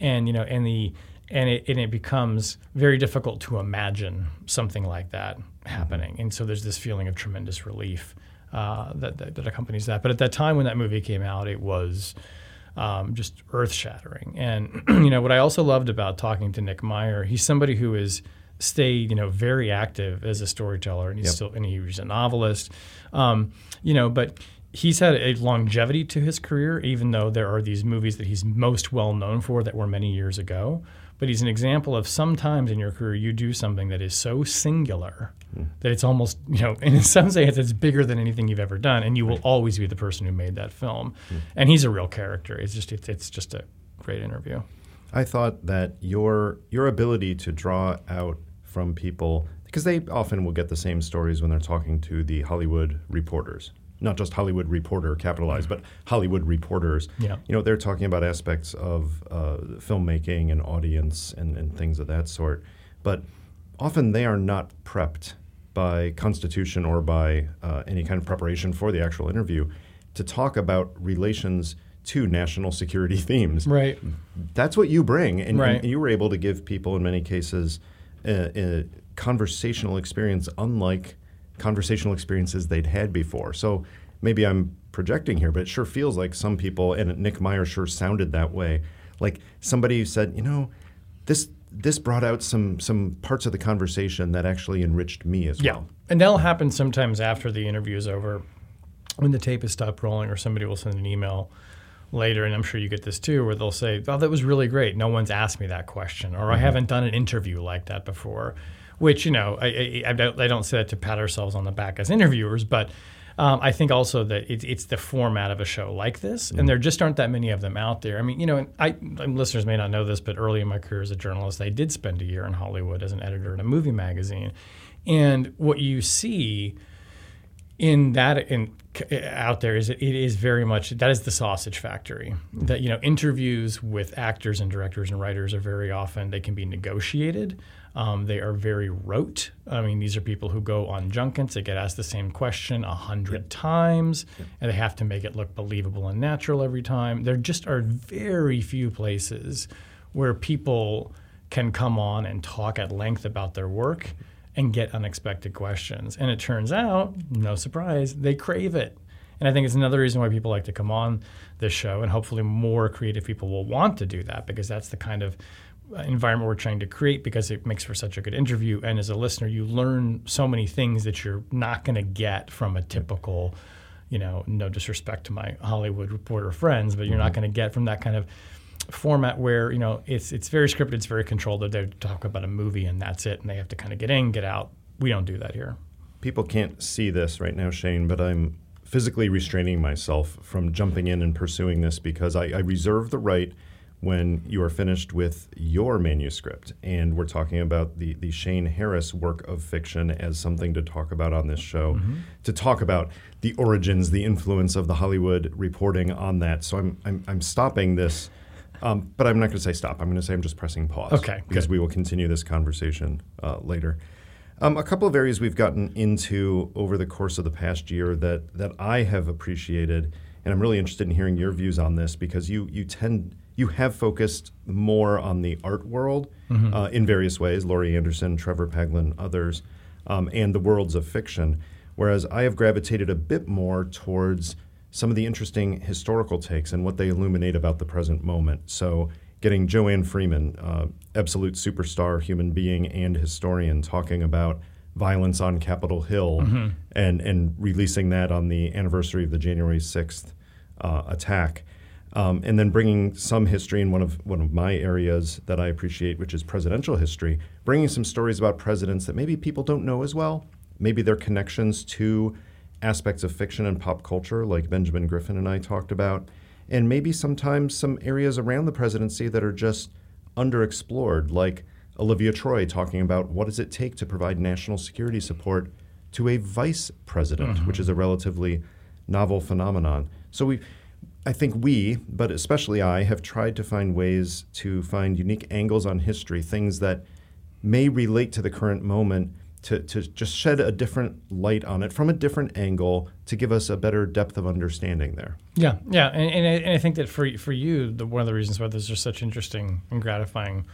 and you know, and the and it, and it becomes very difficult to imagine something like that happening. And so there's this feeling of tremendous relief uh, that, that, that accompanies that. But at that time when that movie came out, it was um, just earth shattering. And you know what I also loved about talking to Nick Meyer, he's somebody who is stayed you know very active as a storyteller, and he's Yep. still and he's a novelist. Um, you know, but he's had a longevity to his career, even though there are these movies that he's most well known for that were many years ago. But he's an example of sometimes in your career you do something that is so singular that it's almost, you know, in some sense it's bigger than anything you've ever done, and you will always be the person who made that film. Hmm. And he's a real character. It's just it's, it's just a great interview. I thought that your your ability to draw out from people because they often will get the same stories when they're talking to the Hollywood reporters. Not just Hollywood reporter capitalized, but Hollywood reporters. Yeah. You know, they're talking about aspects of uh, filmmaking and audience and, and things of that sort. But often they are not prepped by Constitution or by uh, any kind of preparation for the actual interview to talk about relations to national security themes Right. that's what you bring, and, Right. and you were able to give people, in many cases, a, a conversational experience unlike conversational experiences they'd had before. So maybe I'm projecting here, but it sure feels like some people, and Nick Meyer sure sounded that way, like somebody who said, you know, this this brought out some some parts of the conversation that actually enriched me as Yeah. well. And that'll happen sometimes after the interview is over when the tape has stopped rolling or somebody will send an email later and I'm sure you get this too where they'll say, "Oh, that was really great. No one's asked me that question or I mm-hmm. haven't done an interview like that before." Which, you know, I, I, I don't I don't say that to pat ourselves on the back as interviewers, but um, I think also that it, it's the format of a show like this, and there just aren't that many of them out there. I mean, you know, and I listeners may not know this, but early in my career as a journalist, I did spend a year in Hollywood as an editor in a movie magazine, and what you see in that in out there is it is very much that is the sausage factory. That you know interviews with actors and directors and writers are very often they can be negotiated um, they are very rote. I mean these are people who go on junkets. They get asked the same question a hundred times and they have to make it look believable and natural every time. There just are very few places where people can come on and talk at length about their work and get unexpected questions. And it turns out, no surprise, they crave it. And I think it's another reason why people like to come on this show, and hopefully more creative people will want to do that because that's the kind of environment we're trying to create because it makes for such a good interview. And as a listener, you learn so many things that you're not going to get from a typical, you know, no disrespect to my Hollywood reporter friends, but you're not mm-hmm. going to get from that kind of format where you know it's it's very scripted, it's very controlled. They talk about a movie and that's it, and they have to kind of get in, get out. We don't do that here. People can't see this right now, Shane, but I'm physically restraining myself from jumping in and pursuing this because I, I reserve the right when you are finished with your manuscript. And we're talking about the, the Shane Harris work of fiction as something to talk about on this show, to talk about the origins, the influence of the Hollywood reporting on that. So I'm, I'm, I'm stopping this. Um, but I'm not going to say stop. I'm going to say I'm just pressing pause. Okay, Because good. we will continue this conversation uh, later. Um, a couple of areas we've gotten into over the course of the past year that that I have appreciated, and I'm really interested in hearing your views on this because you you tend you have focused more on the art world uh, in various ways. Laurie Anderson, Trevor Paglen, others, um, and the worlds of fiction. Whereas I have gravitated a bit more towards some of the interesting historical takes and what they illuminate about the present moment. So, getting Joanne Freeman, uh, absolute superstar human being and historian, talking about violence on Capitol Hill and, and releasing that on the anniversary of the January 6th uh, attack. Um, and then bringing some history in one of one of my areas that I appreciate, which is presidential history, bringing some stories about presidents that maybe people don't know as well, maybe their connections to aspects of fiction and pop culture, like Benjamin Griffin and I talked about, and maybe sometimes some areas around the presidency that are just underexplored, like Olivia Troye talking about what does it take to provide national security support to a vice president, which is a mm-hmm. relatively novel phenomenon. So we, I think we, but especially I, have tried to find ways to find unique angles on history, things that may relate to the current moment. To, to just shed a different light on it from a different angle to give us a better depth of understanding there. Yeah, yeah, and, and, I, and I think that for for you, the, one of the reasons why those are such interesting and gratifying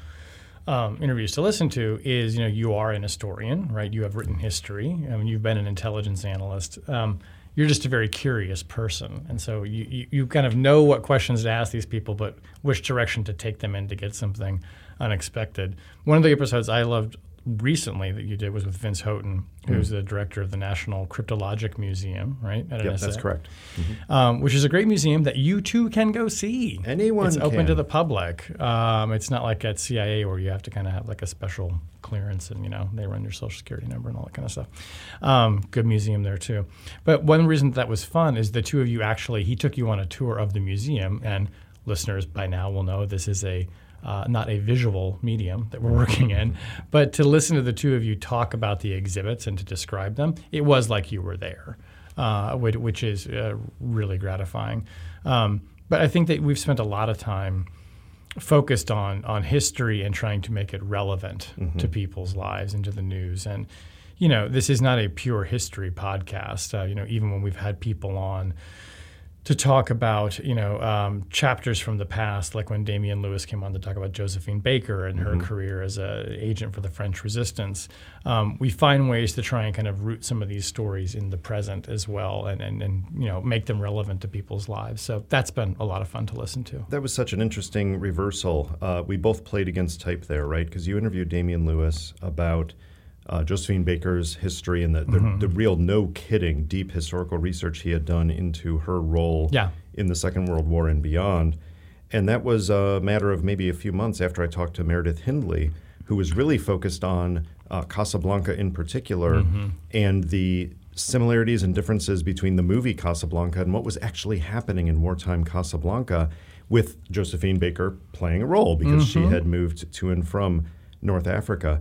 um, interviews to listen to is you know you are an historian, right? You have written history. I mean, you've been an intelligence analyst. Um, you're just a very curious person, and so you, you, you kind of know what questions to ask these people, but which direction to take them in to get something unexpected. One of the episodes I loved recently that you did was with Vince Houghton, who's mm. the director of the National Cryptologic Museum, right? At yep, that's correct. Mm-hmm. Um, which is a great museum that you too can go see. Anyone It's can. open to the public. Um, it's not like at CIA where you have to kind of have like a special clearance and, you know, they run your social security number and all that kind of stuff. Um, good museum there too. But one reason that was fun is the two of you actually, he took you on a tour of the museum and listeners by now will know this is a uh, not a visual medium that we're working in, but to listen to the two of you talk about the exhibits and to describe them, it was like you were there, uh, which, which, is uh, really gratifying. Um, but I think that we've spent a lot of time focused on on history and trying to make it relevant mm-hmm. to people's lives and to the news. And you know, this is not a pure history podcast. Uh, you know, even when we've had people on to talk about you know um, chapters from the past, like when Damian Lewis came on to talk about Josephine Baker and her mm-hmm. career as an agent for the French Resistance. Um, we find ways to try and kind of root some of these stories in the present as well, and, and and you know make them relevant to people's lives. So that's been a lot of fun to listen to. That was such an interesting reversal. Uh, we both played against type there, right? Because you interviewed Damian Lewis about uh, Josephine Baker's history and the, the, mm-hmm. the, real no kidding deep historical research he had done into her role yeah. in the Second World War and beyond. And that was a matter of maybe a few months after I talked to Meredith Hindley, who was really focused on uh, Casablanca in particular mm-hmm. and the similarities and differences between the movie Casablanca and what was actually happening in wartime Casablanca with Josephine Baker playing a role because mm-hmm. she had moved to and from North Africa.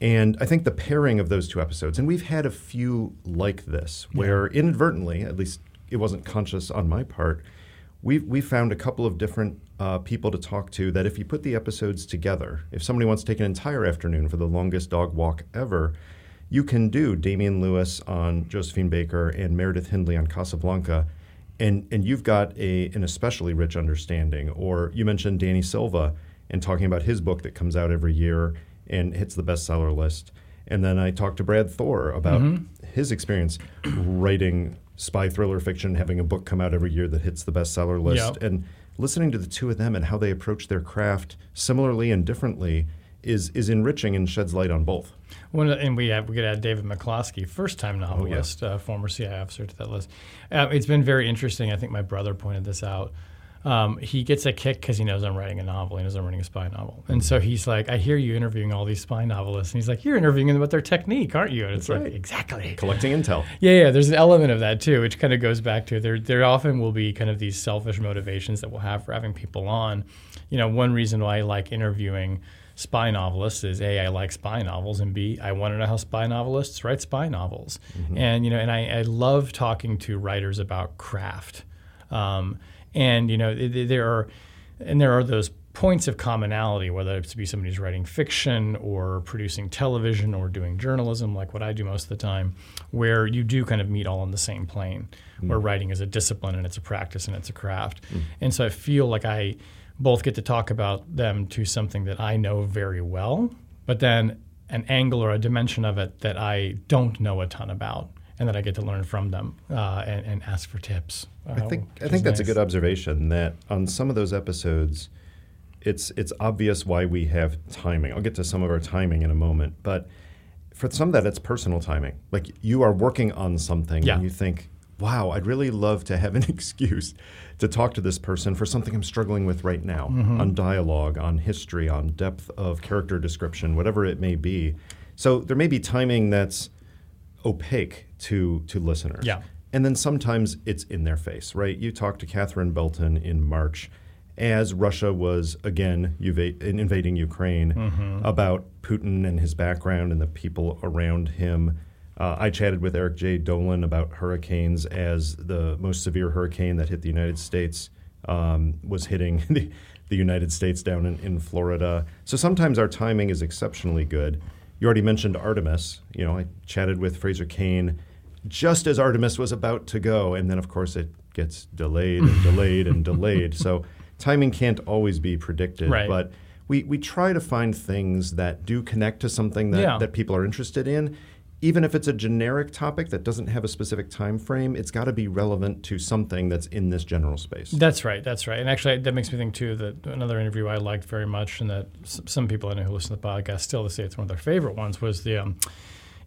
And I think the pairing of those two episodes, and we've had a few like this, where inadvertently, at least it wasn't conscious on my part, we we found a couple of different uh, people to talk to that if you put the episodes together, if somebody wants to take an entire afternoon for the longest dog walk ever, you can do Damian Lewis on Josephine Baker and Meredith Hindley on Casablanca, and and you've got a an especially rich understanding. Or you mentioned Danny Silva and talking about his book that comes out every year and hits the bestseller list. And then I talked to Brad Thor about mm-hmm. his experience writing spy thriller fiction, having a book come out every year that hits the bestseller list, yep. and listening to the two of them and how they approach their craft similarly and differently is is enriching and sheds light on both. One, and we have we could add David McCloskey, first time novelist, oh, yeah. uh, former CIA officer, to that list. Uh, it's been very interesting. I think my brother pointed this out um, he gets a kick because he knows I'm writing a novel. He knows I'm writing a spy novel. And so he's like, I hear you interviewing all these spy novelists. And he's like, You're interviewing them about their technique, aren't you? And it's That's like, right. Exactly. Collecting intel. Yeah, yeah. There's an element of that too, which kind of goes back to there, there often will be kind of these selfish motivations that we'll have for having people on. You know, one reason why I like interviewing spy novelists is a I like spy novels and b I want to know how spy novelists write spy novels mm-hmm. and you know and I, I, love talking to writers about craft um, and you know there are and there are those points of commonality, whether it's to be somebody who's writing fiction or producing television or doing journalism, like what I do most of the time, where you do kind of meet all on the same plane, mm. where writing is a discipline and it's a practice and it's a craft. Mm. And so I feel like I both get to talk about them to something that I know very well, but then an angle or a dimension of it that I don't know a ton about and that I get to learn from them uh, and, and, ask for tips. Uh, I think I think that's nice. a good observation. That on some of those episodes, it's it's obvious why we have timing. I'll get to some of our timing in a moment, but for some of that, it's personal timing. Like you are working on something, yeah. and you think, "Wow, I'd really love to have an excuse to talk to this person for something I'm struggling with right now mm-hmm. on dialogue, on history, on depth of character description, whatever it may be." So there may be timing that's opaque to to listeners. Yeah. and then sometimes it's in their face, right? You talked to Catherine Belton in March as Russia was again invading Ukraine mm-hmm. about Putin and his background and the people around him. Uh, I chatted with Eric J. Dolin about hurricanes as the most severe hurricane that hit the United States um, was hitting the, the, United States down in, in Florida. So sometimes our timing is exceptionally good. You already mentioned Artemis. You know, I chatted with Fraser Cain just as Artemis was about to go, and then of course it gets delayed and delayed and delayed. So timing can't always be predicted, right. but we, we try to find things that do connect to something that, yeah. that people are interested in. Even if it's a generic topic that doesn't have a specific time frame, it's got to be relevant to something that's in this general space. That's right. That's right. And actually, that makes me think too that another interview I liked very much, and that some people I know who listen to the podcast still say it's one of their favorite ones, was the um,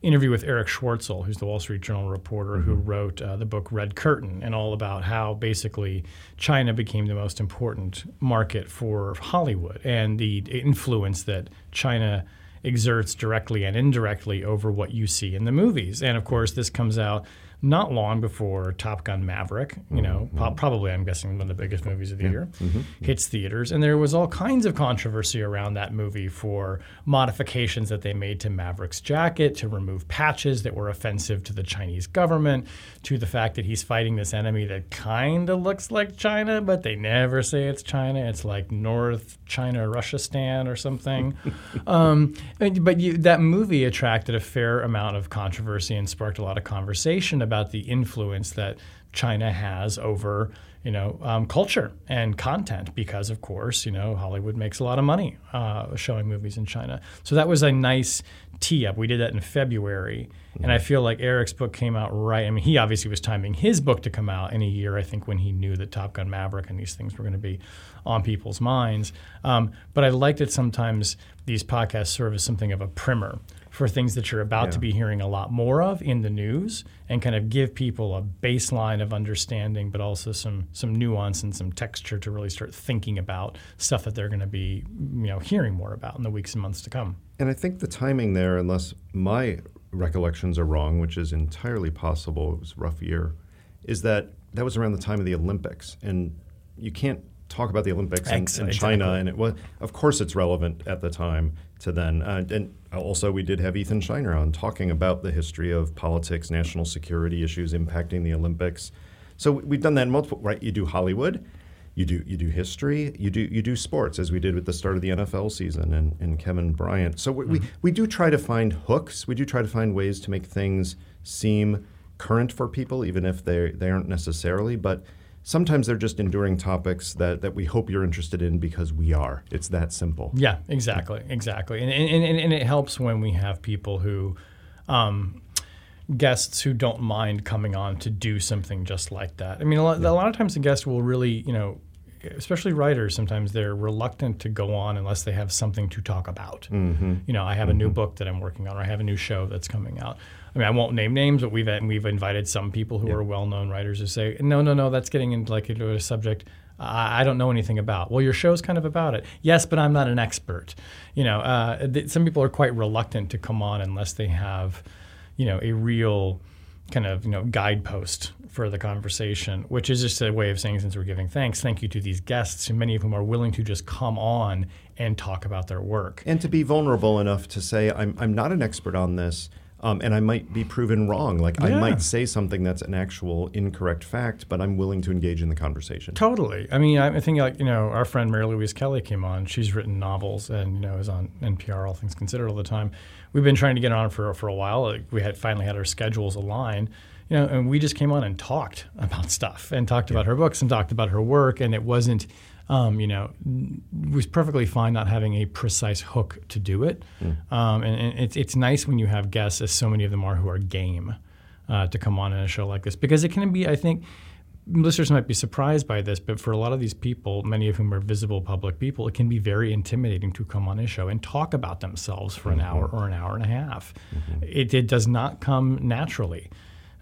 interview with Erich Schwartzel, who's the Wall Street Journal reporter mm-hmm. who wrote uh, the book Red Curtain, and all about how basically China became the most important market for Hollywood and the influence that China exerts directly and indirectly over what you see in the movies. And of course, this comes out not long before Top Gun Maverick, you know, mm-hmm. po- probably I'm guessing one of the biggest movies of the yeah. year, mm-hmm. hits theaters. And there was all kinds of controversy around that movie for modifications that they made to Maverick's jacket to remove patches that were offensive to the Chinese government, to the fact that he's fighting this enemy that kind of looks like China, but they never say it's China. It's like North China Russia Stan or something. um, but you, that movie attracted a fair amount of controversy and sparked a lot of conversation about the influence that China has over you know um, culture and content because of course you know Hollywood makes a lot of money uh, showing movies in China. So that was a nice tee up. We did that in February, mm-hmm. and I feel like Erich's book came out right. I mean, he obviously was timing his book to come out in a year. I think when he knew that Top Gun Maverick and these things were going to be on people's minds. Um, but I like that sometimes these podcasts serve as something of a primer for things that you're about yeah. to be hearing a lot more of in the news and kind of give people a baseline of understanding but also some some nuance and some texture to really start thinking about stuff that they're going to be you know hearing more about in the weeks and months to come. And I think the timing there unless my recollections are wrong, which is entirely possible, it was a rough year, is that that was around the time of the Olympics and you can't talk about the Olympics in, in China, and it was, of course, it's relevant at the time to then. Uh, and also, we did have Ethan Scheiner on talking about the history of politics, national security issues impacting the Olympics. So we've done that in multiple. Right, you do Hollywood, you do you do history, you do you do sports, as we did with the start of the NFL season and, and Kevin Bryant. So we, mm-hmm. we we do try to find hooks. We do try to find ways to make things seem current for people, even if they they aren't necessarily, but sometimes they're just enduring topics that, that we hope you're interested in because we are. It's that simple. Yeah, exactly, exactly. And, and, and, and it helps when we have people who, um, guests who don't mind coming on to do something just like that. I mean, a lot, yeah. a lot of times the guest will really, you know, especially writers, sometimes they're reluctant to go on unless they have something to talk about. Mm-hmm. You know, I have mm-hmm. a new mm-hmm. book that I'm working on, or I have a new show that's coming out. I mean, I won't name names, but we've we've invited some people who yeah. are well-known writers to say, no, no, no, that's getting into like into a subject I don't know anything about. Well, your show's kind of about it. Yes, but I'm not an expert. You know, uh, th- some people are quite reluctant to come on unless they have, you know, a real kind of you know guidepost for the conversation, which is just a way of saying since we're giving thanks, thank you to these guests, many of whom are willing to just come on and talk about their work and to be vulnerable enough to say, I'm I'm not an expert on this. Um, and I might be proven wrong. Like yeah. I might say something that's an actual incorrect fact, but I'm willing to engage in the conversation. Totally. I mean, I think like you know, our friend Mary Louise Kelly came on. She's written novels and you know is on NPR, All Things Considered, all the time. We've been trying to get on for for a while. Like, we had finally had our schedules aligned. You know, and we just came on and talked about stuff and talked yeah. about her books and talked about her work, and it wasn't um, you know, was perfectly fine not having a precise hook to do it. Mm. Um, and, and it's, it's nice when you have guests, as so many of them are, who are game uh, to come on in a show like this because it can be, I think, listeners might be surprised by this, but for a lot of these people, many of whom are visible public people, it can be very intimidating to come on a show and talk about themselves for an mm-hmm. hour or an hour and a half. Mm-hmm. It, it, does not come naturally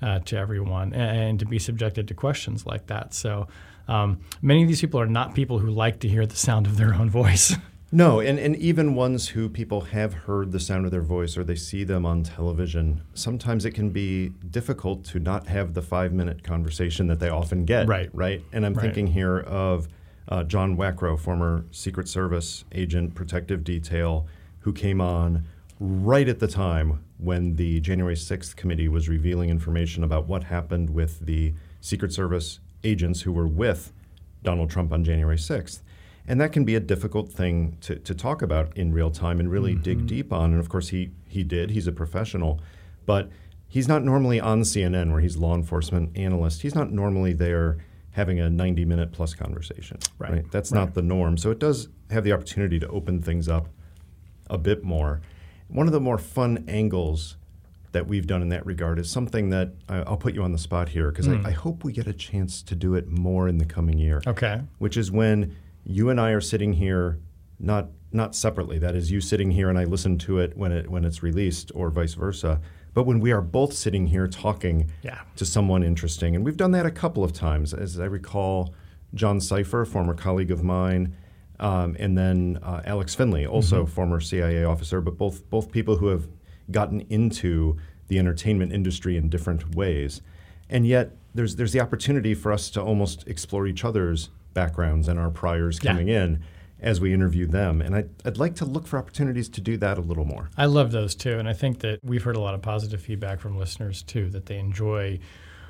uh, to everyone, and, and, to be subjected to questions like that. So um, many of these people are not people who like to hear the sound of their own voice. No, and, and even ones who people have heard the sound of their voice or they see them on television, sometimes it can be difficult to not have the five minute conversation that they often get. Right. Right. And I'm Right. thinking here of uh, John Wackrow, former Secret Service agent, protective detail, who came on right at the time when the January 6th committee was revealing information about what happened with the Secret Service agents who were with Donald Trump on January 6th. And that can be a difficult thing to, to talk about in real time and really dig mm-hmm. deep on. And of course, he, he did. He's a professional. But he's not normally on CNN where he's law enforcement analyst. He's not normally there having a 90 minute plus conversation. Right. That's Right. not the norm. So it does have the opportunity to open things up a bit more. One of the more fun angles that we've done in that regard is something that I, I'll put you on the spot here because I, hmm. I hope we get a chance to do it more in the coming year Okay. which is when you and I are sitting here, not not separately. That is, you sitting here and I listen to it when it when it's released, or vice versa. But when we are both sitting here talking Yeah. to someone interesting, and we've done that a couple of times, as I recall, John Cipher, former colleague of mine, um, and then uh, Alex Finley, also former CIA officer, but both both people who have gotten into the entertainment industry in different ways, and yet there's there's the opportunity for us to almost explore each other's backgrounds and our priors Yeah. coming in as we interview them, and I'd, I'd like to look for opportunities to do that a little more. I love those too. And I think that we've heard a lot of positive feedback from listeners too, that they enjoy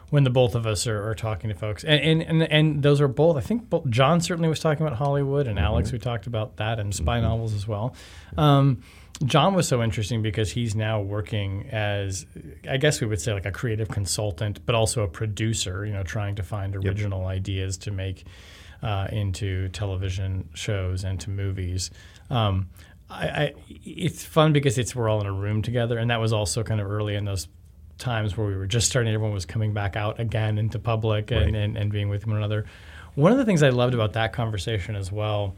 when the both of us are, are talking to folks. And, and, and, and those are both, I think both, John certainly was talking about Hollywood, and Alex, we talked about that, and spy novels as well. Um, John was so interesting because he's now working as, I guess we would say, like a creative consultant, but also a producer, you know, trying to find original ideas to make uh, into television shows and to movies. Um, I, I, it's fun because it's we're all in a room together, and that was also kind of early in those times where we were just starting. Everyone was coming back out again into public and, Right. and, and being with one another. One of the things I loved about that conversation as well,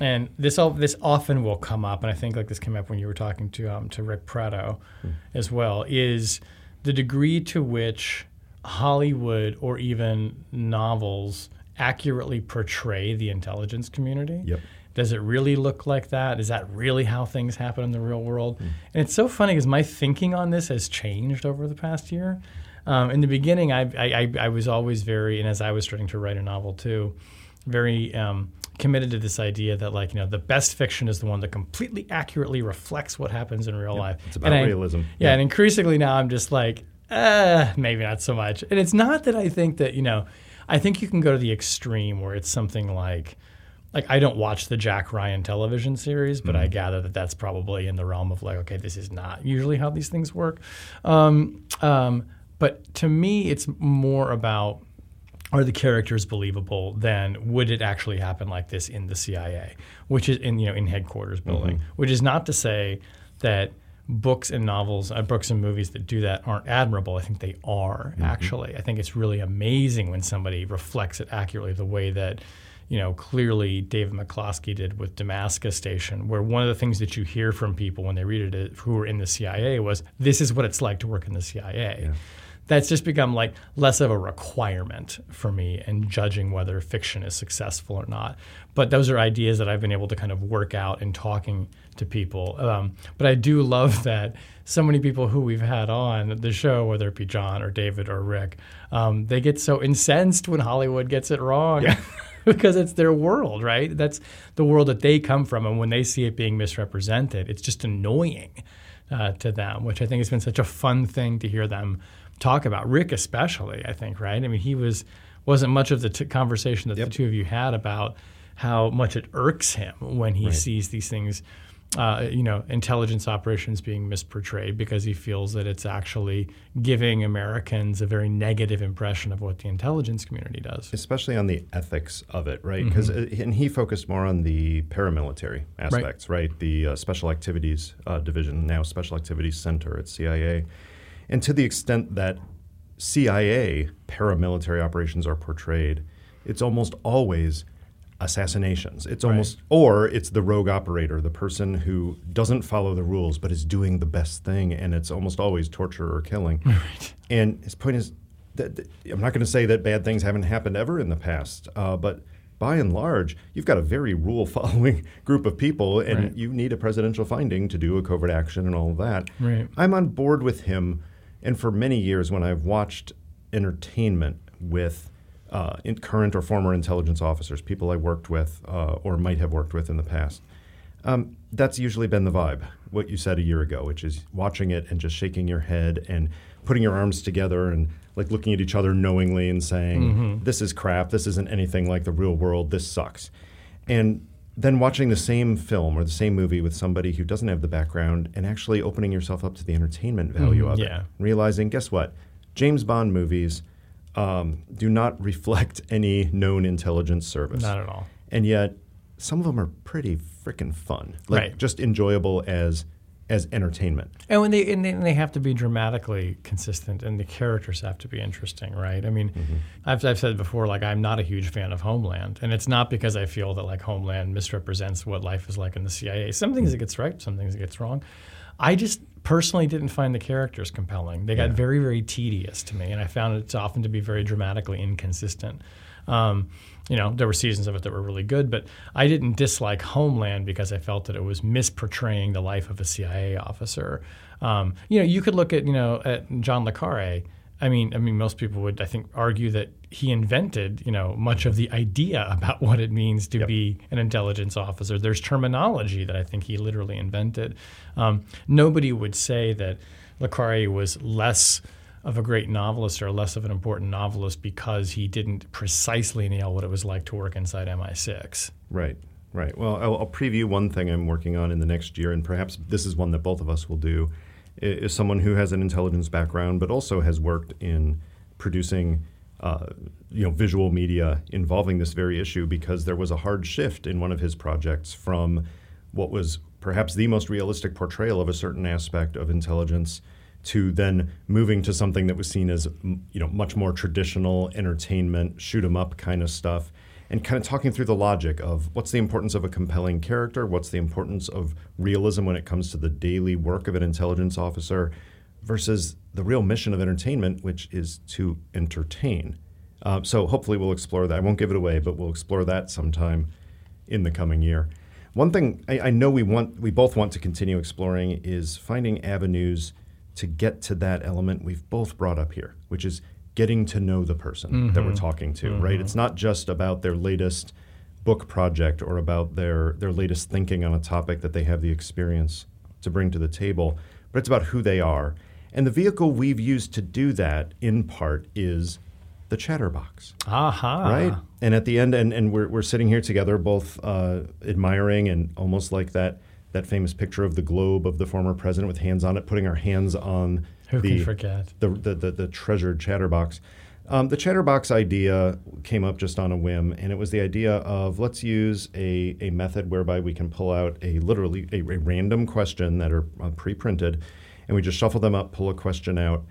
and this all this often will come up, and I think like this came up when you were talking to um, to Rick Prado as well, is the degree to which Hollywood or even novels accurately portray the intelligence community. Yep. Does it really look like that? Is that really how things happen in the real world? And it's so funny because my thinking on this has changed over the past year. Um, in the beginning, I, I, I, I was always very, and as I was starting to write a novel too, very um, committed to this idea that like you know the best fiction is the one that completely accurately reflects what happens in real life. it's about And I- realism. Yeah, Yeah. and increasingly now I'm just like, uh, maybe not so much. And it's not that I think that you know, I think you can go to the extreme where it's something like. Like I don't watch the Jack Ryan television series, but I gather that that's probably in the realm of like, okay, this is not usually how these things work. Um, um, but to me, it's more about are the characters believable than would it actually happen like this in the CIA, which is in you know in headquarters building, which is not to say that books and novels, uh, books and movies that do that aren't admirable. I think they are actually. I think it's really amazing when somebody reflects it accurately the way that you know clearly David McCloskey did with Damascus Station, where one of the things that you hear from people when they read it who were in the CIA was this is what it's like to work in the CIA that's just become like less of a requirement for me in judging whether fiction is successful or not. But those are ideas that I've been able to kind of work out in talking to people. Um, but I do love that so many people who we've had on the show, whether it be John or David or Rick, um, they get so incensed when Hollywood gets it wrong. because it's their world, right? That's the world that they come from. And when they see it being misrepresented, it's just annoying uh, to them, which I think has been such a fun thing to hear them talk about. Rick, especially, I think, right? I mean, he was wasn't much of the t- conversation that Yep. the two of you had about how much it irks him when he sees these things. Uh, you know, intelligence operations being misportrayed because he feels that it's actually giving Americans a very negative impression of what the intelligence community does. especially on the ethics of it, right? Because and he focused more on the paramilitary aspects, right? The uh, Special Activities uh, Division, now Special Activities Center at CIA, and to the extent that CIA paramilitary operations are portrayed, it's almost always assassinations. It's almost, or it's the rogue operator, the person who doesn't follow the rules but is doing the best thing, and it's almost always torture or killing. And his point is that that- I'm not going to say that bad things haven't happened ever in the past, uh, but by and large, you've got a very rule following group of people, and Right. you need a presidential finding to do a covert action and all of that. Right. I'm on board with him. And for many years, when I've watched entertainment with uh, in current or former intelligence officers, people I worked with uh, or might have worked with in the past, um, that's usually been the vibe. What you said a year ago, which is watching it and just shaking your head and putting your arms together and like looking at each other knowingly and saying, "This is crap. This isn't anything like the real world. This sucks." And then watching the same film or the same movie with somebody who doesn't have the background and actually opening yourself up to the entertainment value Mhm, of yeah. it. Realizing, guess what? James Bond movies um, do not reflect any known intelligence service. Not at all. And yet, some of them are pretty freaking fun. Like Right. just enjoyable as as entertainment. And when they and they, and they have to be dramatically consistent, and the characters have to be interesting, right? I mean, I've, I've said before, like I'm not a huge fan of Homeland, and it's not because I feel that like Homeland misrepresents what life is like in the CIA. Some things it gets right, some things it gets wrong. I just personally didn't find the characters compelling. They got very, very tedious to me, and I found it often to be very dramatically inconsistent. Um, you know, there were seasons of it that were really good, but I didn't dislike Homeland because I felt that it was misportraying the life of a CIA officer. Um, you know, you could look at you know at John le Carre. I mean, I mean, most people would, I think, argue that he invented, you know, much of the idea about what it means to Yep. be an intelligence officer. There's terminology that I think he literally invented. Um, nobody would say that le was less of a great novelist or less of an important novelist because he didn't precisely nail what it was like to work inside MI6. Right, right. Well, I'll, I'll preview one thing I'm working on in the next year, and perhaps this is one that both of us will do. Is someone who has an intelligence background, but also has worked in producing, uh, you know, visual media involving this very issue, because there was a hard shift in one of his projects from what was perhaps the most realistic portrayal of a certain aspect of intelligence to then moving to something that was seen as you know much more traditional entertainment shoot 'em up kind of stuff and kind of talking through the logic of what's the importance of a compelling character what's the importance of realism when it comes to the daily work of an intelligence officer versus the real mission of entertainment which is to entertain. Uh, so hopefully we'll explore that. I won't give it away but we'll explore that sometime in the coming year. One thing I, I know we want we both want to continue exploring is finding avenues to get to that element we've both brought up here, which is getting to know the person that we're talking to, right? It's not just about their latest book project or about their their latest thinking on a topic that they have the experience to bring to the table, but it's about who they are. And the vehicle we've used to do that in part is the chatterbox Aha. right? And at the end, and, and we're, we're sitting here together, both uh, admiring and almost like that that famous picture of the globe of the former president with hands on it, putting our hands on Who the, can forget? the, the, the, the treasured chatterbox. Um, the chatterbox idea came up just on a whim, and it was the idea of let's use a, a method whereby we can pull out a literally a, a random question that are uh, pre-printed, and we just shuffle them up, pull a question out,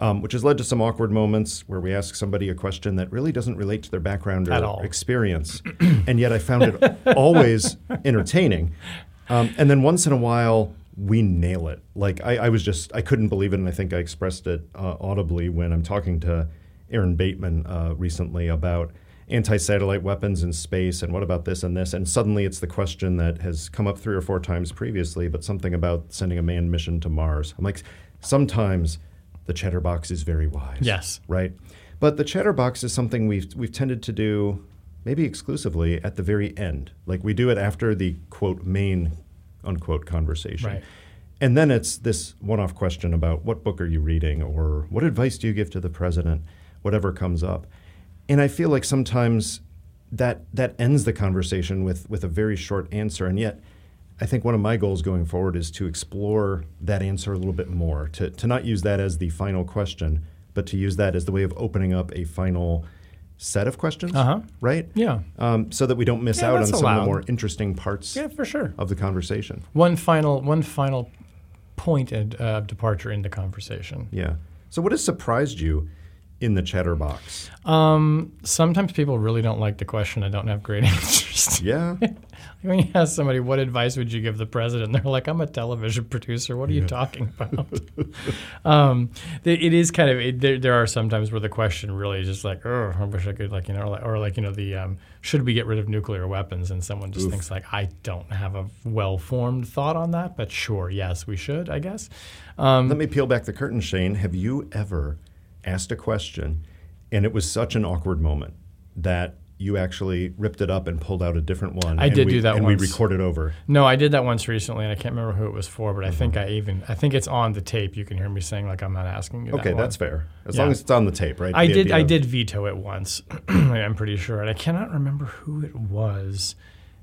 um, which has led to some awkward moments where we ask somebody a question that really doesn't relate to their background or experience, and yet I found it always entertaining. Um, and then once in a while, we nail it. Like I, I was just, I couldn't believe it, and I think I expressed it uh, audibly when I'm talking to Aaron Bateman uh, recently about anti-satellite weapons in space and what about this and this, and suddenly it's the question that has come up three or four times previously, but something about sending a manned mission to Mars. I'm like, sometimes the chatterbox is very wise. Yes. Right. But the chatterbox is something we've we've tended to do maybe exclusively at the very end. Like we do it after the quote main unquote conversation. Right. And then it's this one-off question about what book are you reading or what advice do you give to the president, whatever comes up. And I feel like sometimes that that ends the conversation with with a very short answer and yet I think one of my goals going forward is to explore that answer a little bit more, to, to not use that as the final question, but to use that as the way of opening up a final set of questions, Uh-huh. right? Yeah. Um, so that we don't miss Yeah, out on some of the more interesting parts Yeah, for sure. of the conversation. One final one final point of uh, departure in the conversation. Yeah. So what has surprised you in the chatterbox? Um, sometimes people really don't like the question. I don't have great answers. Yeah. When you ask somebody, what advice would you give the president? They're like, I'm a television producer. What are you talking about? um, it is kind of, it, there, there are sometimes where the question really is just like, oh, I wish I could, like, you know, or like, or like you know, the, um, should we get rid of nuclear weapons? And someone just thinks, like, I don't have a well formed thought on that, but sure, yes, we should, I guess. Um, Let me peel back the curtain, Shane. Have you ever asked a question and it was such an awkward moment that you actually ripped it up and pulled out a different one? I and did we, do that And once. we recorded over. No, I did that once recently, and I can't remember who it was for, but I think Mm-hmm. I even I think it's on the tape. You can hear me saying like I'm not asking you. Okay, that that's fair. As Yeah. long as it's on the tape, right? I The did I of- did veto it once. I'm pretty sure, and I cannot remember who it was,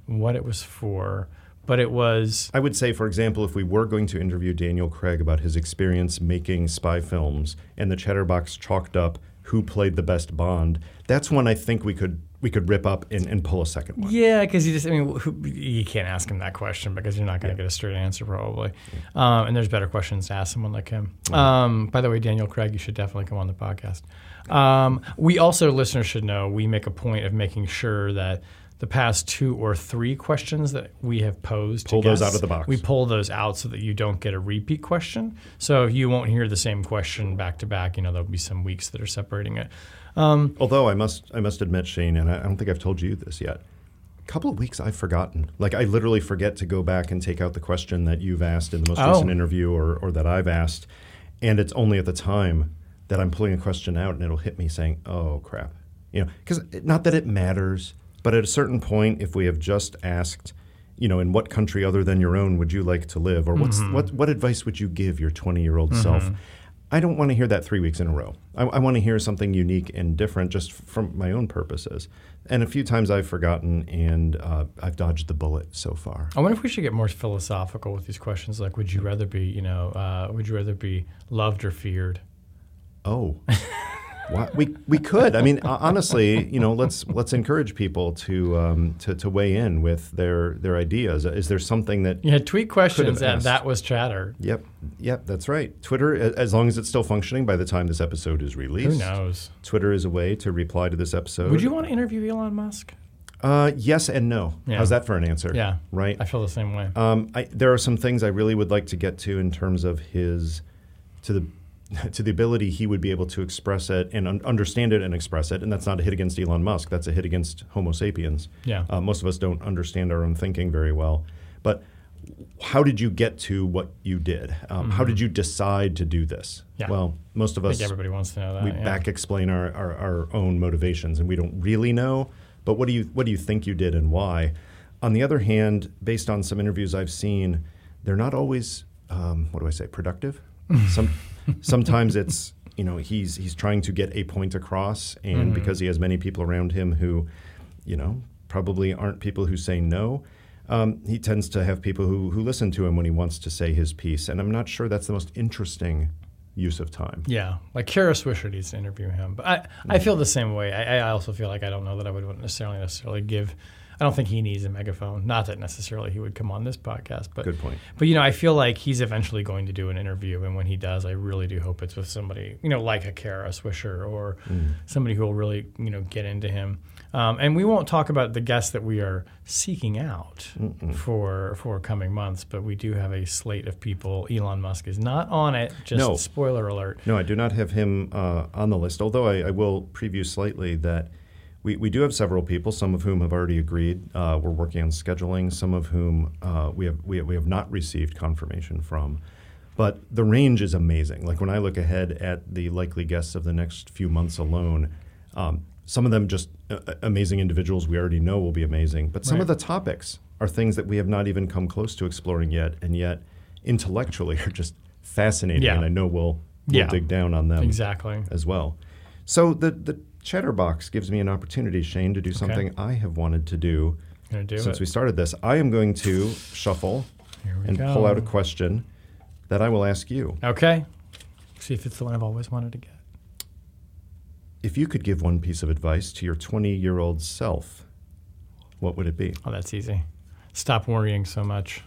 what it was for, but it was I would say, for example, if we were going to interview Daniel Craig about his experience making spy films, and the Chatterbox chalked up who played the best Bond, that's one I think we could we could rip up and, and pull a second one. yeah, because you just I mean who, you can't ask him that question because you're not going to get a straight answer probably, um, and there's better questions to ask someone like him. Um, by the way, Daniel Craig, you should definitely come on the podcast. Um, we also listeners should know we make a point of making sure that. The past two or three questions that we have posed, to Pull those out of the box. We pull those out so that you don't get a repeat question. So you won't hear the same question back to back. You know, there'll be some weeks that are separating it. Um, Although I must I must admit, Shane, and I, I don't think I've told you this yet. A couple of weeks I've forgotten. Like I literally forget to go back and take out the question that you've asked in the most Oh. recent interview or, or that I've asked, and it's only at the time that I'm pulling a question out and it'll hit me saying, "Oh crap," you know, because not that it matters, but at a certain point, if we have just asked. You know, in what country other than your own would you like to live, or what's Mm-hmm. what what advice would you give your 20 year old self? I don't want to hear that three weeks in a row. I, I want to hear something unique and different just from my own purposes. And a few times I've forgotten and uh, I've dodged the bullet so far. I wonder if we should get more philosophical with these questions. Like, would you rather be, you know, uh, would you rather be loved or feared? Oh. Why- we, we could. I mean, honestly, you know, let's let's encourage people to um, to, to weigh in with their their ideas. Is there something that Yeah, tweet questions at asked. that was chatter. Yep, yep, that's right. Twitter, as long as it's still functioning by the time this episode is released, Who knows? Twitter is a way to reply to this episode. Would you want to interview Elon Musk? Uh, yes and no. Yeah. How's that for an answer? Yeah. Right. I feel the same way. Um, I, there are some things I really would like to get to in terms of his to the to the ability he would be able to express it and un- understand it and express it. And that's not a hit against Elon Musk. That's a hit against Homo sapiens. Yeah. Uh, most of us don't understand our own thinking very well. But how did you get to what you did? Um, How did you decide to do this? Yeah. Well, most of us think everybody wants to know that. we yeah. back explain our, our, our own motivations and we don't really know but what do you what do you think you did and why on the other hand based on some interviews i've seen they're not always um, what do i say productive some sometimes it's you know he's he's trying to get a point across and because he has many people around him who you know probably aren't people who say no um, he tends to have people who, who listen to him when he wants to say his piece. And i'm not sure that's the most interesting use of time. Yeah, like Kara Swisher needs to interview him, but I, I feel the same way. I, I also feel like I don't know that I would necessarily necessarily give. I don't think he needs a megaphone. Not that necessarily he would come on this podcast, but Good point. But you know, I feel like he's eventually going to do an interview, and when he does, I really do hope it's with somebody you know like a Kara Swisher or somebody who will really you know get into him. Um, and we won't talk about the guests that we are seeking out for for coming months, but we do have a slate of people. Elon Musk is not on it. Just No. spoiler alert. No, I do not have him uh, on the list, although I, I will preview slightly that we, we do have several people, some of whom have already agreed. Uh, we're working on scheduling, some of whom uh, we, have, we, we have not received confirmation from. But the range is amazing. Like when I look ahead at the likely guests of the next few months alone, um, some of them just uh, amazing individuals we already know will be amazing. But some Right. of the topics are things that we have not even come close to exploring yet, and yet intellectually are just fascinating. Yeah. And I know we'll, we'll Yeah. dig down on them Exactly. as well. So the the Chatterbox gives me an opportunity, Shane, to do something I have wanted to do do since it. we started this. I am going to shuffle and go. pull out a question that I will ask you. Okay. See if it's the one I've always wanted to get. If you could give one piece of advice to your 20 year old self, what would it be? Oh, that's easy. Stop worrying so much.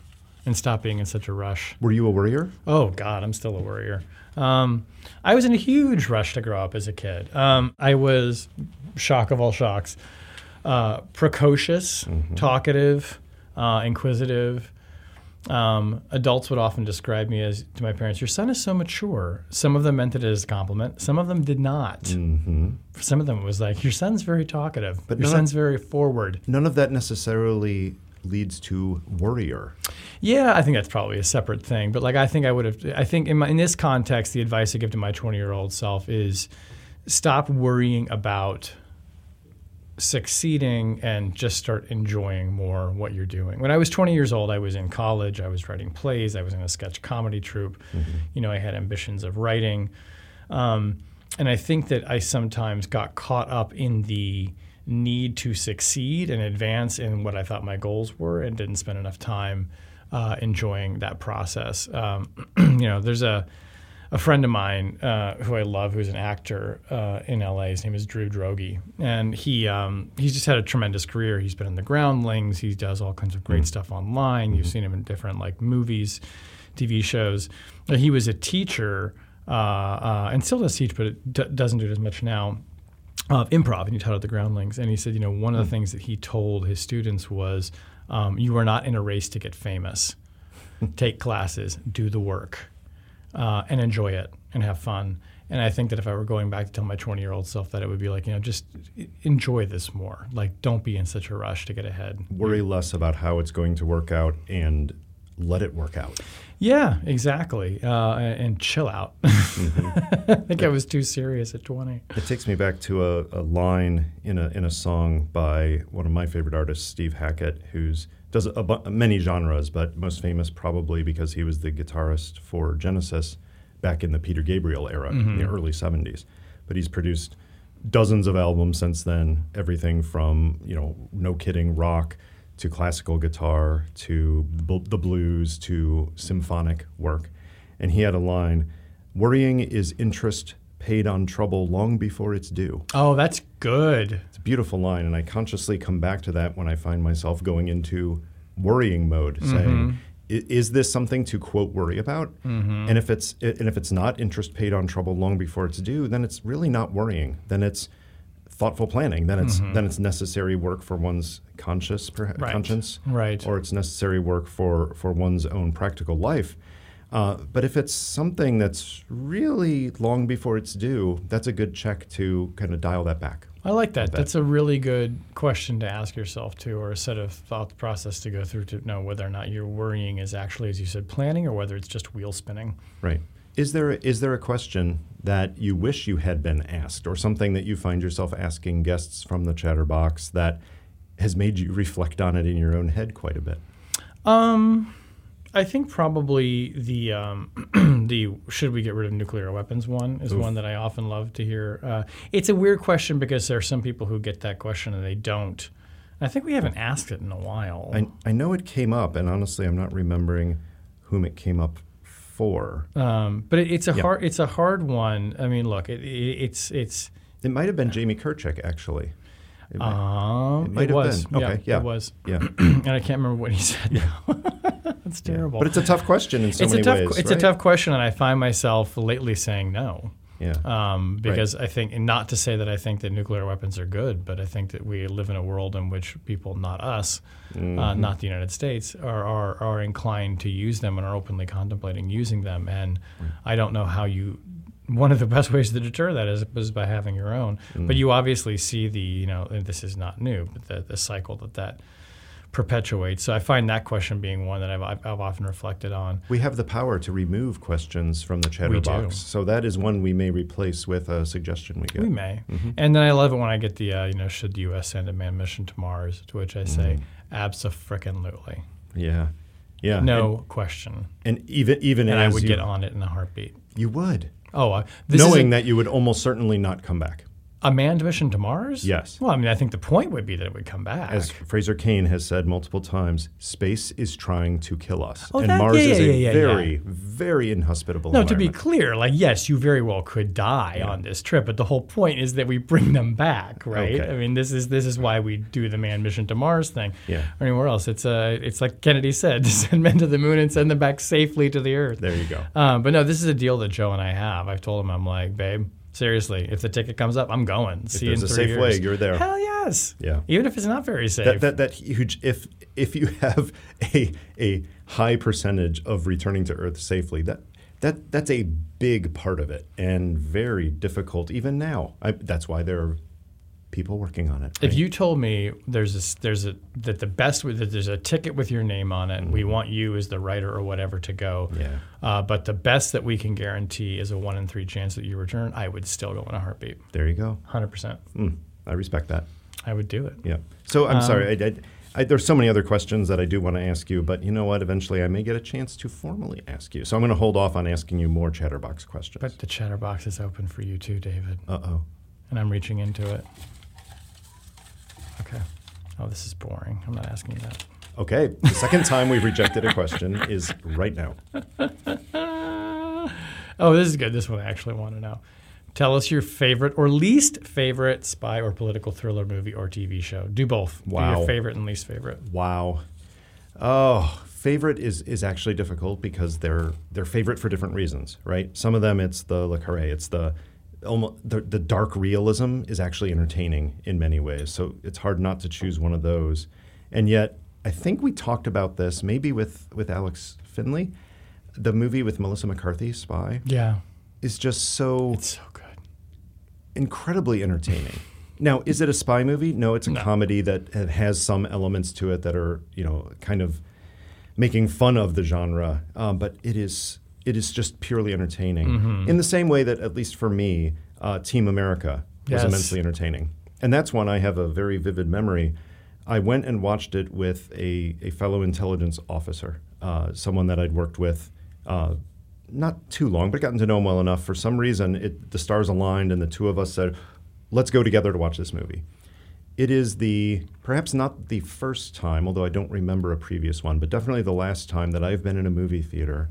and stop being in such a rush. Were you a worrier? Oh God, I'm still a worrier. Um, I was in a huge rush to grow up as a kid. Um, I was shock of all shocks, uh, precocious, talkative, uh, inquisitive. Um, adults would often describe me as to my parents, "Your son is so mature." Some of them meant it as a compliment. Some of them did not. Mm-hmm. Some of them, it was like, "Your son's very talkative. But Your son's very forward." None of that necessarily leads to worrier. Yeah, I think that's probably a separate thing. But like, I think I would have. I think in, my, in this context, the advice I give to my 20 year old self is stop worrying about succeeding and just start enjoying more what you're doing. When I was 20 years old, I was in college. I was writing plays. I was in a sketch comedy troupe. You know, I had ambitions of writing. Um, and I think that I sometimes got caught up in the need to succeed and advance in what I thought my goals were and didn't spend enough time uh, enjoying that process. Um, you know, there's a, a friend of mine uh, who I love, who's an actor uh, in LA. His name is Drew Droege, and he um, he's just had a tremendous career. He's been in the Groundlings. He does all kinds of great stuff online. You've seen him in different like movies, TV shows. He was a teacher uh, uh, and still does teach, but it d- doesn't do it as much now of improv and he taught at the groundlings and he said you know one of the things that he told his students was um, you are not in a race to get famous. Take classes do the work uh, and enjoy it and have fun. And i think that if i were going back to tell my 20 year old self that it would be like you know just enjoy this more. Like don't be in such a rush to get ahead. Worry less about how it's going to work out and let it work out. Yeah exactly uh, and, chill out i think i was too serious at 20 It takes me back to a, a line in a in a song by one of my favorite artists, Steve Hackett, who's does a, bu- many genres, but most famous probably because he was the guitarist for Genesis back in the Peter Gabriel era in the early '70s. But he's produced dozens of albums since then. Everything from you know, no kidding, rock to classical guitar to bl- the blues to symphonic work. And he had a line Worrying is interest paid on trouble long before it's due. oh that's good It's a beautiful line, and I consciously come back to that when I find myself going into worrying mode, mm-hmm. saying, "Is this something to quote worry about?" Mm-hmm. And if it's and if it's not interest paid on trouble long before it's due, then it's really not worrying. Then it's thoughtful planning. Then it's then it's necessary work for one's conscious perha- Right. conscience, Right. Or it's necessary work for for one's own practical life. Uh, but if it's something that's really long before it's due, that's a good check to kind of dial that back. I like that. That's a really good question to ask yourself too, or a set of thought process to go through to know whether or not your worrying is actually, as you said, planning, or whether it's just wheel spinning. Right. Is there is there a question that you wish you had been asked, or something that you find yourself asking guests from the Chatterbox that has made you reflect on it in your own head quite a bit? Um, I think probably the um, the should we get rid of nuclear weapons one is Oof. one that I often love to hear. Uh, it's a weird question because there are some people who get that question and they don't. I think we haven't asked it in a while. I, I know it came up, and honestly, I'm not remembering whom it came up for. um, but it, it's a Yeah. hard it's a hard one. I mean, look, it, it, it's it's It might have been Jamie Kirchick, actually. It might- um, it it have was been. Okay, yeah. it was, yeah, and I can't remember what he said now. That's terrible. but it's a tough question in so it's many a tough ways. it's right? a tough question, and I find myself lately saying no. Yeah. um, because I think, and not to say that I think that nuclear weapons are good, but I think that we live in a world in which people, not us, uh, Mm-hmm. not the United States, are, are, are inclined to use them and are openly contemplating using them. And I don't know how you. One of the best ways to deter that is, is by having your own. Mm. But you obviously see the, you know, and this is not new, but the, the cycle that that perpetuates. So I find that question being one that I've, I've, often reflected on. We have the power to remove questions from the. Chatterbox, so that is one we may replace with a suggestion we get. We may. Mm-hmm. And then I love it when I get the, uh, you know, should the U.S. send a manned mission to Mars? To which I say, abso-frickin-lutely. Yeah, yeah. No question. and, and even even And I would you, get on it in a heartbeat. you would Oh, uh, this is knowing that you would almost certainly not come back. A manned mission to Mars? Yes. Well, I mean, I think the point would be that it would come back. As Fraser Cain has said multiple times, space is trying to kill us. Oh, and that- Mars yeah, is yeah, a yeah, very, very inhospitable no, to be clear, like yes, you very well could die on this trip, but the whole point is that we bring them back, right? Okay. I mean, this is this is why we do the manned mission to Mars thing. Yeah. Or anywhere else, it's uh, it's like Kennedy said, to send men to the moon and send them back safely to the Earth. There you go. Um, but no, this is a deal that Joe and I have. I've told him, I'm like, babe, seriously, if the ticket comes up, I'm going. See you in there's a safe way, you're there. Hell yes. Yeah. Even if it's not very safe. that, that that huge if if you have a a high percentage of returning to Earth safely, that that that's a big part of it and very difficult even now. I, that's why there are people working on it. If you told me there's there's a that the best that there's a ticket with your name on it, and we want you as the writer or whatever to go. Mm-hmm. Yeah. Uh, but the best that we can guarantee is a one in three chance that you return. I would still go in a heartbeat, there you go. hundred percent. Mm, I respect that. I would do it. Yeah. So Um, I'm sorry. I, I, I, there's so many other questions that I do want to ask you, but you know what? Eventually, I may get a chance to formally ask you. So I'm going to hold off on asking you more chatterbox questions. But the chatterbox is open for you too, David, uh oh. and I'm reaching into it. Oh, this is boring. I'm not asking you that. Okay. The second time we've rejected a question is right now. Oh, this is good. This one I actually want to know. Tell us your favorite or least favorite spy or political thriller movie or TV show. Do both. Do Wow. your favorite and least favorite. Wow. Oh, favorite is is actually difficult because they're they're favorite for different reasons, right? Some of them it's the le Carré, it's the almost the, the dark realism is actually entertaining in many ways. So it's hard not to choose one of those. And yet, I think we talked about this maybe with with Alex Finley. The movie with Melissa McCarthy, Spy, Yeah. is just so It's so good. incredibly entertaining. Now, is it a spy movie? No, it's a No. comedy that has some elements to it that are, you know, kind of making fun of the genre. Um, but it is it is just purely entertaining. Mm-hmm. In the same way that, at least for me, uh, Team America was Yes. immensely entertaining, and that's one I have a very vivid memory. I went and watched it with a, a fellow intelligence officer, uh, someone that I'd worked with. Uh, not too long, but gotten to know him well enough. For some reason, it, the stars aligned, and the two of us said, "Let's go together to watch this movie." It is the perhaps not the first time, although I don't remember a previous one, but definitely the last time that I've been in a movie theater,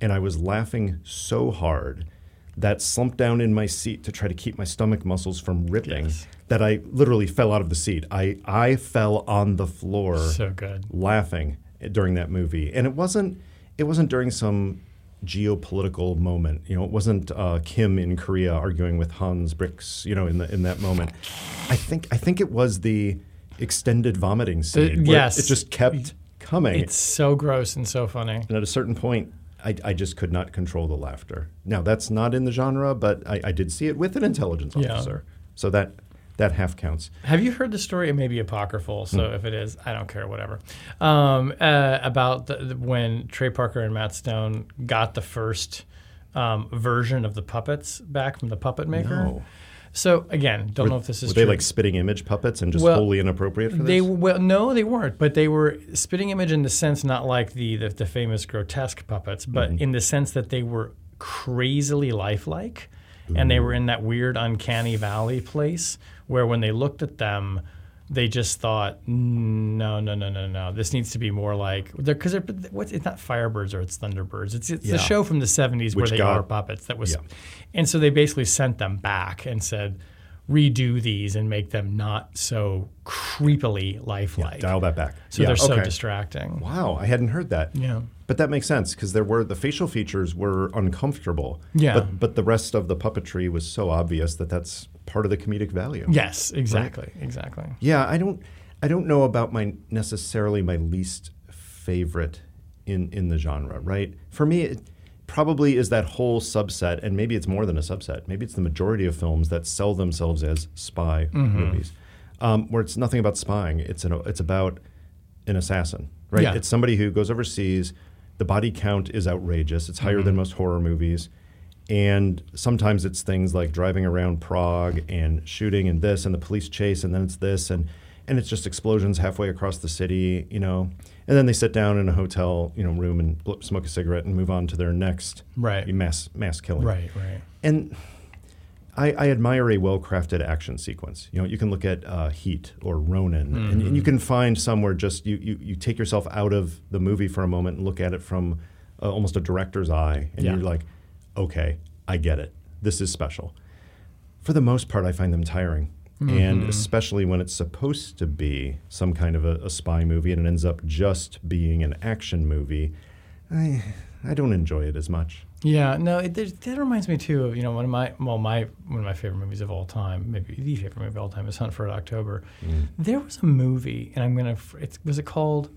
and I was laughing so hard that slumped down in my seat to try to keep my stomach muscles from ripping Yes. that I literally fell out of the seat. I I fell on the floor So good. laughing during that movie, and it wasn't it wasn't during some geopolitical moment. You know, it wasn't uh, Kim in Korea arguing with Hans Blix. You know, in the in that moment, I think I think it was the extended vomiting scene. where yes. it just kept coming, It's so gross and so funny. and at a certain point. I, I just could not control the laughter. Now that's not in the genre, but I, I did see it with an intelligence Yeah. officer, so that that half counts. Have you heard the story? It may be apocryphal, so Hmm. if it is, I don't care, whatever. Um, uh, about the, the- when Trey Parker and Matt Stone got the first um, version of the puppets back from the puppet maker. No. So again, don't know if this is Were true. they like spitting image puppets and just Well, wholly inappropriate for this? They well, no, they weren't, but they were spitting image in the sense not like the the, the famous grotesque puppets, but Mm-hmm. in the sense that they were crazily lifelike, and they were in that weird uncanny valley place where when they looked at them. They just thought, mm, no, no, no, no, no. This needs to be more like they're because they're what's it's not Firebirds or it's Thunderbirds. It's it's Yeah. a show from the '70s where they got- are puppets. That was, Yeah. and so they basically sent them back and said, redo these and make them not so creepily lifelike. Dial that back. So Yeah, they're so distracting. Wow, I hadn't heard that. Yeah. But that makes sense because there were the facial features were uncomfortable. Yeah. But but the rest of the puppetry was so obvious that that's part of the comedic value. Yes, exactly, exactly. Yeah, I don't I don't know about my necessarily my least favorite in in the genre, right? For me it probably is that whole subset and maybe it's more than a subset. Maybe it's the majority of films that sell themselves as spy Mm-hmm. movies. Um, where it's nothing about spying. It's an it's about an assassin, right? Yeah. It's somebody who goes overseas. The body count is outrageous. It's higher Mm-hmm. than most horror movies. And sometimes it's things like driving around Prague and shooting and this and the police chase and then it's this and and it's just explosions halfway across the city, you know. And then they sit down in a hotel, you know, room and bl- smoke a cigarette and move on to their next Right. mass mass killing. Right, right. And I, I admire a well-crafted action sequence. You know, you can look at uh, Heat or Ronin, and, and you can find somewhere just you, you you take yourself out of the movie for a moment and look at it from uh, almost a director's eye, and Yeah. you're like, okay, I get it. This is special. For the most part, I find them tiring. And mm-hmm. especially when it's supposed to be some kind of a, a spy movie and it ends up just being an action movie, I, I don't enjoy it as much. Yeah, no, it, that reminds me too of you know one of my well my one of my favorite movies of all time, maybe the favorite movie of all time is Hunt for October. Mm. There was a movie, and I'm gonna it was it called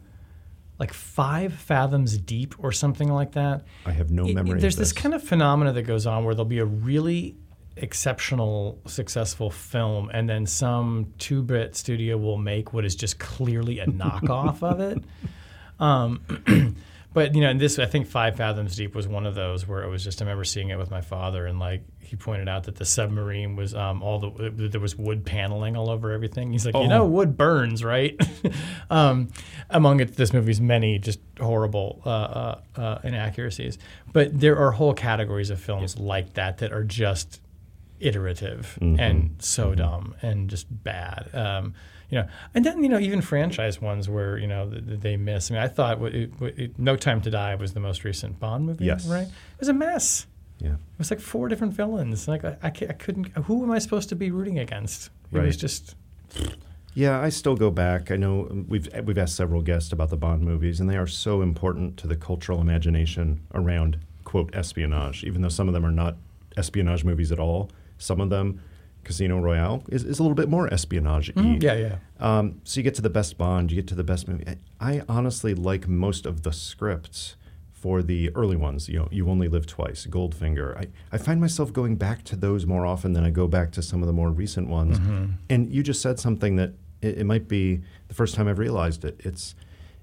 like Five Fathoms Deep or something like that. I have no It- memory. there's of this this kind of phenomena that goes on where there'll be a really exceptional, successful film, and then some two-bit studio will make what is just clearly a knockoff of it. Um, but you know, and this I think Five Fathoms Deep was one of those where it was just I remember seeing it with my father, and like he pointed out that the submarine was um, all the there was wood paneling all over everything. He's like, you know, wood burns, right? um, among it, this movie's many just horrible uh, uh, uh, inaccuracies, but there are whole categories of films like that that are just iterative and so dumb and just bad. Um, you know, and then you know even franchise ones where you know th- th- they miss. I mean, I thought it, it, No Time to Die was the most recent Bond movie. Yes. right. It was a mess. Yeah. It was like four different villains. Like I, I, I couldn't. Who am I supposed to be rooting against? It was just Yeah, I still go back. I know um, we've we've asked several guests about the Bond movies, and they are so important to the cultural imagination around quote espionage. Even though some of them are not espionage movies at all, some of them, Casino Royale is, is a little bit more espionage. yeah, yeah. Um, so you get to the best Bond, you get to the best movie. I, honestly like most of the scripts for the early ones. You know, You Only Live Twice, Goldfinger. I, I find myself going back to those more often than I go back to some of the more recent ones. And you just said something that it, it might be the first time I've realized it. It's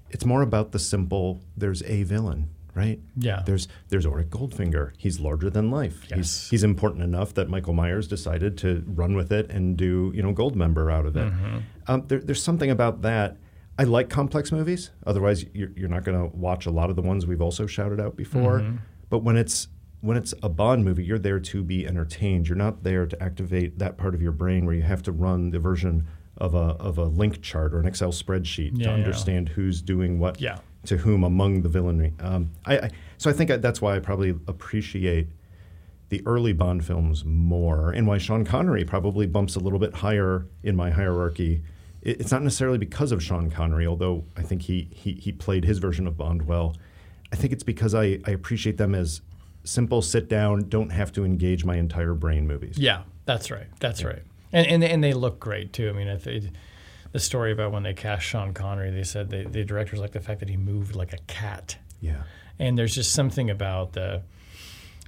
it's more about the simple. There's a villain, right? Yeah. There's there's Auric Goldfinger. He's larger than life. Yes. He's he's important enough that Michael Myers decided to run with it and do you know Goldmember out of it. Um, there, there's something about that. I like complex movies. Otherwise, you're, you're not going to watch a lot of the ones we've also shouted out before. But when it's when it's a Bond movie, you're there to be entertained. You're not there to activate that part of your brain where you have to run the version of a of a link chart or an Excel spreadsheet Yeah, to yeah. understand who's doing what Yeah. To whom among the villainy. Um, I, I so I think I, that's why I probably appreciate the early Bond films more, and why Sean Connery probably bumps a little bit higher in my hierarchy. It, it's not necessarily because of Sean Connery, although I think he, he he played his version of Bond well. I think it's because I, I appreciate them as simple, sit down, don't have to engage my entire brain movies. Yeah, that's right. That's right. And and they, and they look great too. I mean, if they, the story about when they cast Sean Connery, they said they, the directors liked the fact that he moved like a cat. Yeah. And there's just something about the,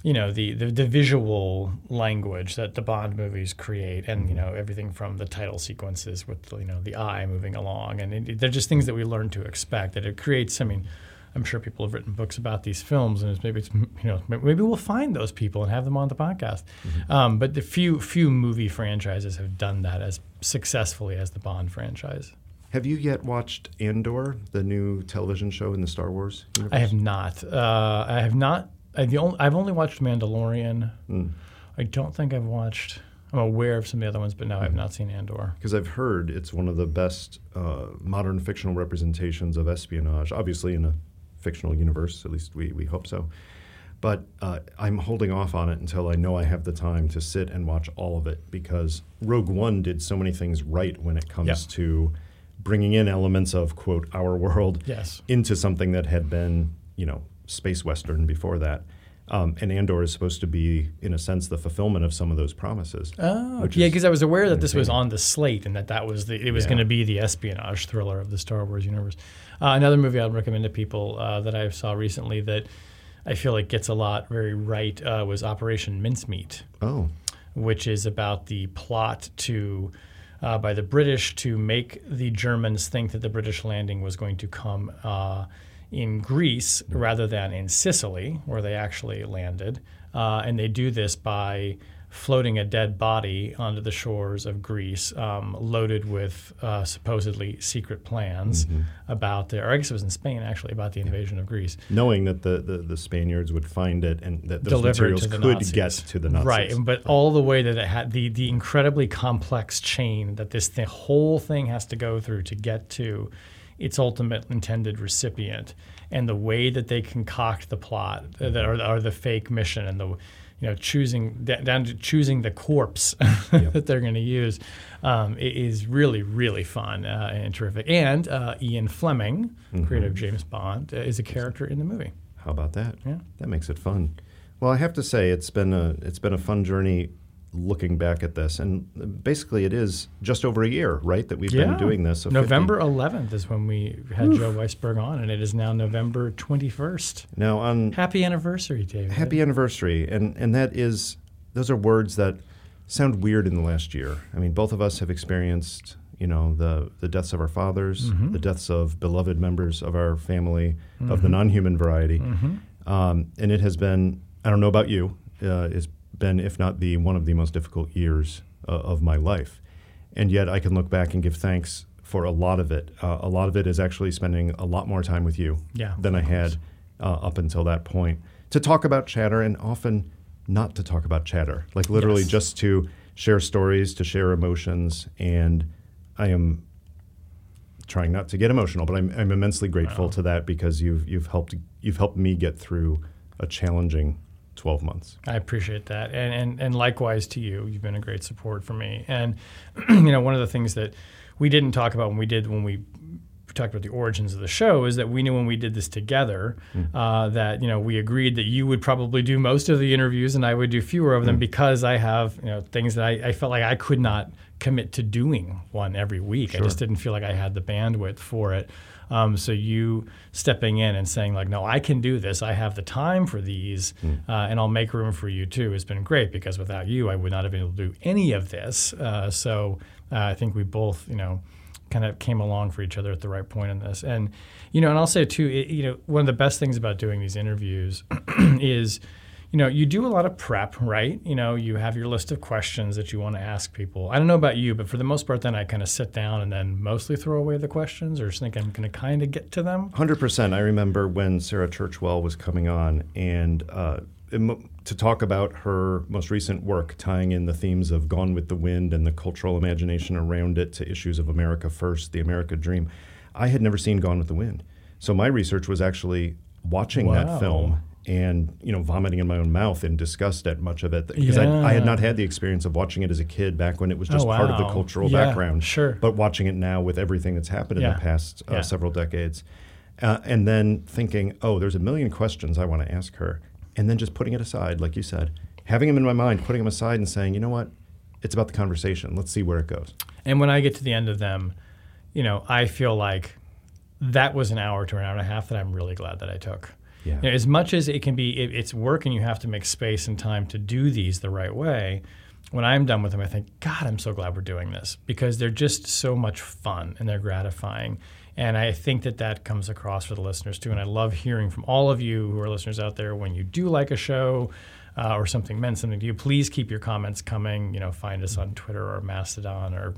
you know, the, the the visual language that the Bond movies create, and you mm-hmm. know everything from the title sequences with you know the eye moving along, and it, they're just things that we learn to expect. That it creates. I mean. I'm sure people have written books about these films, and it's, maybe it's you know maybe we'll find those people and have them on the podcast. Um, but the few few movie franchises have done that as successfully as the Bond franchise. Have you yet watched Andor, the new television show in the Star Wars universe? I have not. Uh, I have not. I, the only, I've only watched Mandalorian. I don't think I've watched. I'm aware of some of the other ones, but no, I've not seen Andor. because I've heard it's one of the best uh, modern fictional representations of espionage. Obviously, in a fictional universe, at least we, we hope so. But uh, I'm holding off on it until I know I have the time to sit and watch all of it because Rogue One did so many things right when it comes Yeah. to bringing in elements of quote our world Yes. into something that had been you know space western before that. Um, and Andor is supposed to be, in a sense, the fulfillment of some of those promises. Oh, yeah, because I was aware that this was on the slate and that that was the it was Yeah. going to be the espionage thriller of the Star Wars universe. Uh, another movie I'd recommend to people uh, that I saw recently that I feel like gets a lot very right uh, was Operation Mincemeat. Oh, which is about the plot to uh, by the British to make the Germans think that the British landing was going to come uh, in Greece rather than in Sicily, where they actually landed. Uh, and they do this by floating a dead body onto the shores of Greece, um, loaded with uh, supposedly secret plans Mm-hmm. about the, or I guess it was in Spain actually, about the invasion of Greece. Knowing that the, the, the Spaniards would find it and that those Delivered materials could Nazis. get to the Nazis. Right, but all the way that it had the the incredibly complex chain that this the whole thing has to go through to get to its ultimate intended recipient, and the way that they concoct the plot uh, that or, or the fake mission and the you know choosing down to choosing the corpse that they're going to use um, is really really fun uh, and terrific. And uh, Ian Fleming, creator of James Bond, uh, is a character in the movie. How about that? Yeah. That makes it fun. Well, I have to say it's been a it's been a fun journey looking back at this, and basically it is just over a year, right, that we've been doing this. So 50 November 11th is when we had Joe Weisberg on, and it is now November 21st. Now on Happy anniversary, David. happy anniversary, and and that is those are words that sound weird in the last year. I mean, both of us have experienced. You know the the deaths of our fathers, Mm-hmm. the deaths of beloved members of our family of the non-human variety, Mm-hmm. um, and it has been. I don't know about you. Uh, it's been, if not the one of the most difficult years uh, of my life, and yet I can look back and give thanks for a lot of it. Uh, a lot of it is actually spending a lot more time with you Yeah, than I had uh, up until that point to talk about chatter, and often not to talk about chatter. Like literally Yes. just to share stories, to share emotions, and I am trying not to get emotional, but I'm, I'm immensely grateful to that because you've you've helped you've helped me get through a challenging 12 months. I appreciate that, and, and and likewise to you. You've been a great support for me, and you know one of the things that we didn't talk about when we did when we talked about the origins of the show is that we knew when we did this together uh, that you know we agreed that you would probably do most of the interviews and I would do fewer of them because I have you know things that I, I felt like I could not commit to doing one every week. I just didn't feel like I had the bandwidth for it. Um, so you stepping in and saying like, no, I can do this. I have the time for these, uh, and I'll make room for you too. Has been great because without you, I would not have been able to do any of this. Uh, so uh, I think we both, you know, kind of came along for each other at the right point in this. And you know, and I'll say too, it, you know, one of the best things about doing these interviews is you know, you do a lot of prep, right? You know, you have your list of questions that you want to ask people. I don't know about you, but for the most part, then I kind of sit down and then mostly throw away the questions or just think I'm going to kind of get to them. 100%. I remember when Sarah Churchwell was coming on and uh, to talk about her most recent work, tying in the themes of Gone with the Wind and the cultural imagination around it to issues of America First, the America Dream. I had never seen Gone with the Wind. So my research was actually watching Wow. that film and you know vomiting in my own mouth in disgust at much of it because I, I had not had the experience of watching it as a kid back when it was just Oh, part of the cultural Yeah, background sure. but watching it now with everything that's happened in the past uh, Yeah. several decades uh, and then thinking oh there's a million questions i want to ask her and then just putting it aside like you said having them in my mind putting them aside and saying you know what it's about the conversation let's see where it goes And when I get to the end of them, you know, I feel like that was an hour to an hour and a half that I'm really glad that I took. Yeah. You know, as much as it can be, it, it's work and you have to make space and time to do these the right way. When I'm done with them, I think, God, I'm so glad we're doing this because they're just so much fun and they're gratifying. And I think that that comes across for the listeners too. And I love hearing from all of you who are listeners out there when you do like a show uh, or something meant something to you. Please keep your comments coming. You know, find us on Twitter or Mastodon or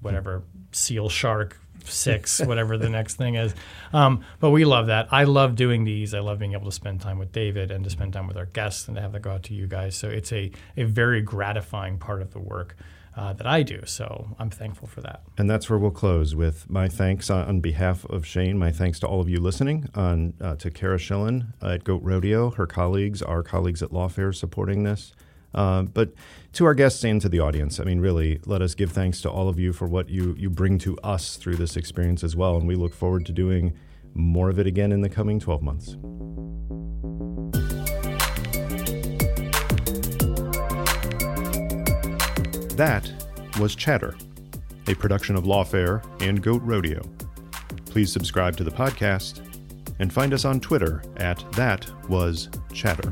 whatever seal shark six whatever the next thing is. Um, but we love that. I love doing these. I love being able to spend time with david and to spend time with our guests and to have that go out to you guys. So it's a, a very gratifying part of the work uh, that i do. So i'm thankful for that. And that's where we'll close with my thanks on, behalf of Shane. My thanks to all of you listening, on uh, to Cara Shillenn at Goat Rodeo, her colleagues, our colleagues at Lawfare supporting this, uh, but to our guests and to the audience. I mean, really, let us give thanks to all of you for what you you bring to us through this experience as well, and we look forward to doing more of it again in the coming 12 months. That was Chatter, a production of Lawfare and Goat Rodeo. Please subscribe to the podcast and find us on Twitter at That Was Chatter.